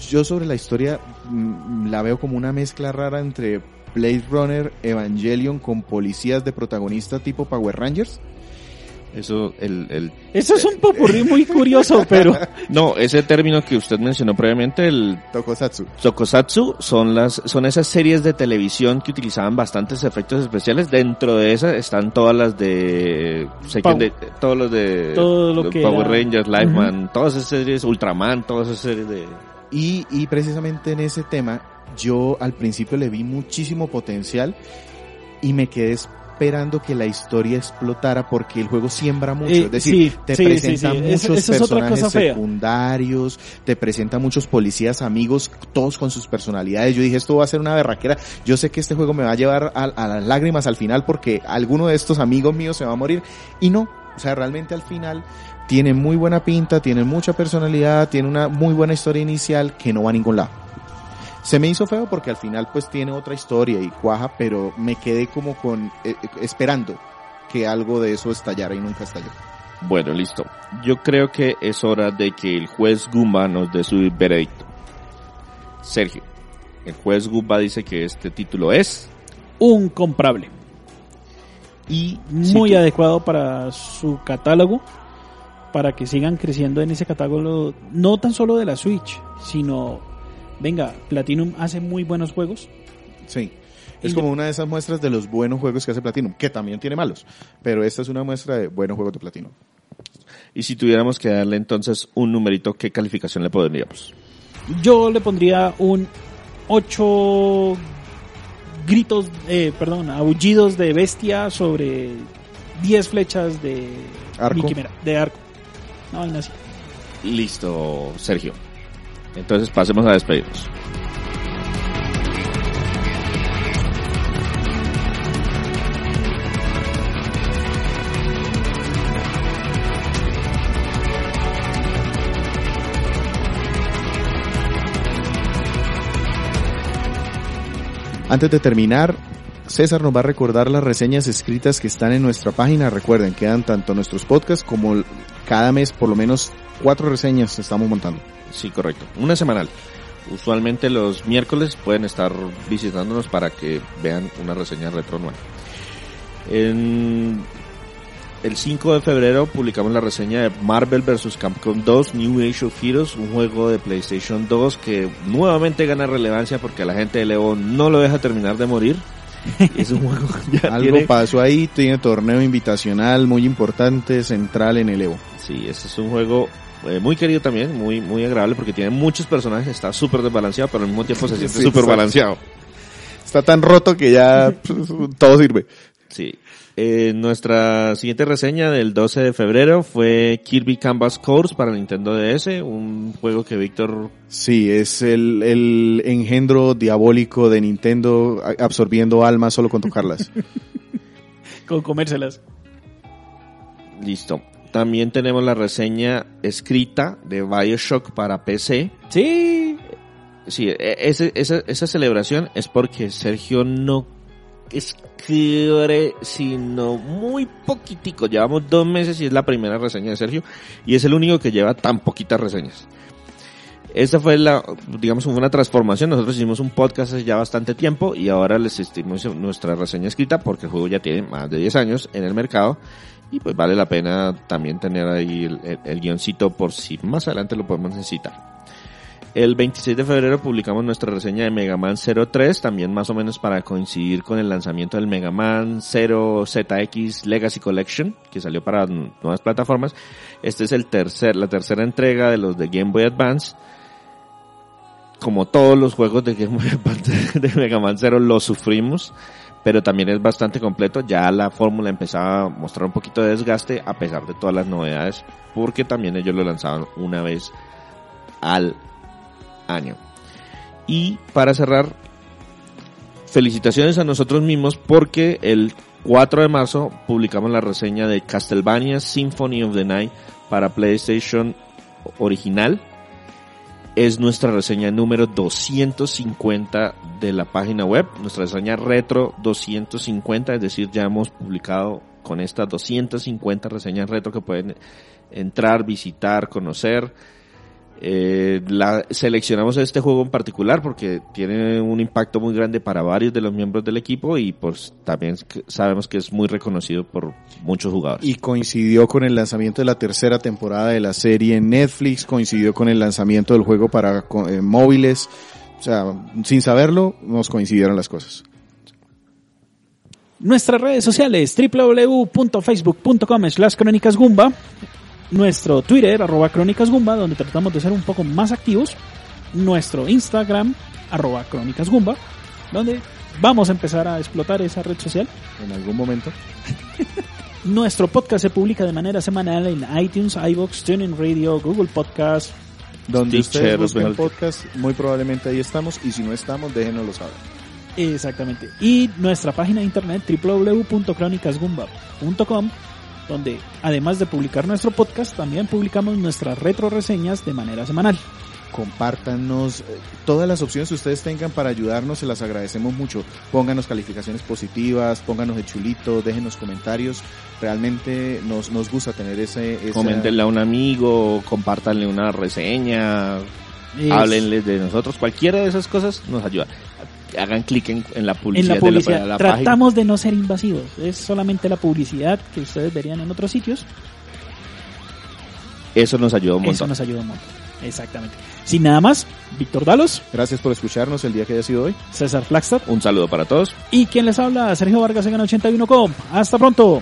Speaker 2: Yo sobre la historia mm, la veo como una mezcla rara entre Blade Runner, Evangelion con policías de protagonista tipo Power Rangers.
Speaker 3: Eso, el, el,
Speaker 1: Eso es un *laughs* popurrí muy curioso, pero *laughs*
Speaker 3: no, ese término que usted mencionó previamente, el
Speaker 2: Tokusatsu.
Speaker 3: Tokusatsu, son las, son esas series de televisión que utilizaban bastantes efectos especiales. Dentro de esas están todas las de,
Speaker 1: Pow-
Speaker 3: todos los de
Speaker 1: Todo lo
Speaker 3: de
Speaker 1: que
Speaker 3: Power
Speaker 1: era-
Speaker 3: Rangers, Lifeman, todas esas series, Ultraman, todas esas series de,
Speaker 2: Y, y precisamente en ese tema, yo al principio le vi muchísimo potencial y me quedé esperando que la historia explotara porque el juego siembra mucho.
Speaker 1: Eh,
Speaker 2: es decir,
Speaker 1: sí,
Speaker 2: te
Speaker 1: sí,
Speaker 2: presenta
Speaker 1: sí,
Speaker 2: muchos
Speaker 1: es
Speaker 2: personajes secundarios, te presenta muchos policías amigos, todos con sus personalidades. Yo dije, esto va a ser una berraquera. Yo sé que este juego me va a llevar a, a las lágrimas al final porque alguno de estos amigos míos se va a morir. Y no, o sea, realmente al final tiene muy buena pinta, tiene mucha personalidad, tiene una muy buena historia inicial que no va a ningún lado. Se me hizo feo porque al final pues tiene otra historia y cuaja, pero me quedé como con eh, eh, esperando que algo de eso estallara y nunca estalló.
Speaker 3: Bueno, listo. Yo creo que es hora de que el juez Gumba nos dé su veredicto. Sergio, el juez Gumba dice que este título es
Speaker 1: un comprable.
Speaker 3: y
Speaker 1: Muy
Speaker 3: si tú-
Speaker 1: adecuado para su catálogo, para que sigan creciendo en ese catálogo, no tan solo de la Switch, sino, venga, Platinum hace muy buenos juegos.
Speaker 2: Sí. Es
Speaker 1: Y-
Speaker 2: como una de esas muestras de los buenos juegos que hace Platinum, que también tiene malos, pero esta es una muestra de buenos juegos de Platinum.
Speaker 3: y si tuviéramos que darle entonces un numerito, ¿qué calificación le pondríamos?
Speaker 1: Yo le pondría un 8 gritos, eh, perdón, aullidos de bestia sobre 10 flechas de
Speaker 2: Arco.
Speaker 1: mi quimera, de arco. No, vaina así.
Speaker 3: Listo, Sergio. Entonces pasemos a despedirnos.
Speaker 2: Antes de terminar, César nos va a recordar las reseñas escritas que están en nuestra página. Recuerden, quedan tanto nuestros podcasts como cada mes por lo menos cuatro reseñas estamos montando.
Speaker 3: Sí, correcto. Una semanal. Usualmente los miércoles pueden estar visitándonos para que vean una reseña retro nueva. En el 5 de febrero publicamos la reseña de Marvel vs. Capcom 2 New Age of Heroes, un juego de PlayStation 2 que nuevamente gana relevancia porque la gente de Leo no lo deja terminar de morir. Es un juego *laughs* ya
Speaker 2: Algo
Speaker 3: tiene-
Speaker 2: pasó ahí, tiene torneo invitacional muy importante, central en el Evo.
Speaker 3: Sí, ese es un juego eh, muy querido también, muy muy agradable porque tiene muchos personajes, está súper desbalanceado, pero al mismo tiempo se siente
Speaker 2: Sí,
Speaker 3: súper
Speaker 2: exacto.
Speaker 3: balanceado.
Speaker 2: Está tan roto que ya pues, todo sirve.
Speaker 3: Sí. Eh, nuestra siguiente reseña del 12 de febrero fue Kirby Canvas Course para Nintendo DS, un juego que Víctor
Speaker 2: Sí, es el, el engendro diabólico de Nintendo absorbiendo almas solo con tocarlas. *laughs*
Speaker 1: Con comérselas.
Speaker 3: listo. También tenemos la reseña escrita de BioShock para PC.
Speaker 1: Sí.
Speaker 3: Sí, e- ese- esa, esa celebración es porque Sergio no escribe sino muy poquitico. Llevamos dos meses y es la primera reseña de Sergio y es el único que lleva tan poquitas reseñas. Esta fue la, digamos, una transformación. Nosotros hicimos un podcast hace ya bastante tiempo y ahora les estimamos nuestra reseña escrita porque el juego ya tiene más de 10 años en el mercado y pues vale la pena también tener ahí el guioncito por si más adelante lo podemos necesitar. El 26 de febrero publicamos nuestra reseña de Mega Man 03, también más o menos para coincidir con el lanzamiento del Mega Man 0 ZX Legacy Collection, que salió para nuevas plataformas. Este es el tercer, la tercera entrega de los de Game Boy Advance. Como todos los juegos de Game Boy Advance *laughs* de Mega Man 0 los sufrimos, pero también es bastante completo. Ya la fórmula empezaba a mostrar un poquito de desgaste a pesar de todas las novedades, porque también ellos lo lanzaban una vez al año. Y para cerrar, felicitaciones a nosotros mismos porque el 4 de marzo publicamos la reseña de Castlevania Symphony of the Night para PlayStation original. Es nuestra reseña número 250 de la página web, nuestra reseña retro 250, es decir, ya hemos publicado con estas 250 reseñas retro que pueden entrar, visitar, conocer. Eh, la, seleccionamos este juego en particular porque tiene un impacto muy grande para varios de los miembros del equipo y pues también sabemos que es muy reconocido por muchos jugadores.
Speaker 2: Y coincidió con el lanzamiento de la tercera temporada de la serie en Netflix, coincidió con el lanzamiento del juego para eh, móviles. O sea, sin saberlo, nos coincidieron las cosas.
Speaker 1: Nuestras redes sociales, www.facebook.com slash crónicasgumba, nuestro Twitter, arroba crónicasgumba, donde tratamos de ser un poco más activos, nuestro Instagram, arroba crónicasgumba, donde vamos a empezar a explotar esa red social.
Speaker 2: En algún momento. *laughs*
Speaker 1: Nuestro podcast se publica de manera semanal en iTunes, iVoox, TuneIn Radio, Google Podcast.
Speaker 2: Donde
Speaker 3: Stitcher,
Speaker 2: ustedes busquen podcast, muy probablemente ahí estamos. Y si no estamos, déjenoslo saber.
Speaker 1: Exactamente. Y nuestra página de internet www.cronicasgumba.com donde además de publicar nuestro podcast, también publicamos nuestras retro reseñas de manera semanal.
Speaker 2: compártanos eh, todas las opciones que ustedes tengan para ayudarnos, se las agradecemos mucho. Pónganos calificaciones positivas, pónganos el chulito, déjenos comentarios. Realmente nos, nos gusta tener ese... esa-
Speaker 3: Coméntenle a un amigo, compártanle una reseña, háblenles de nosotros, cualquiera de esas cosas nos ayuda. Hagan clic en, en la
Speaker 1: En
Speaker 3: publicidad,
Speaker 1: la publicidad
Speaker 3: de la, de la página.
Speaker 1: tratamos de no ser invasivos, es solamente la publicidad que ustedes verían en otros sitios.
Speaker 3: Eso nos ayuda un
Speaker 1: Eso
Speaker 3: montón.
Speaker 1: nos ayuda un montón. Exactamente. Sin nada más, Víctor Dalos,
Speaker 2: Gracias por escucharnos el día que haya sido hoy.
Speaker 1: César Flagstad
Speaker 3: Un saludo para todos.
Speaker 1: y quien les habla, Sergio Vargas en 81com. Hasta pronto.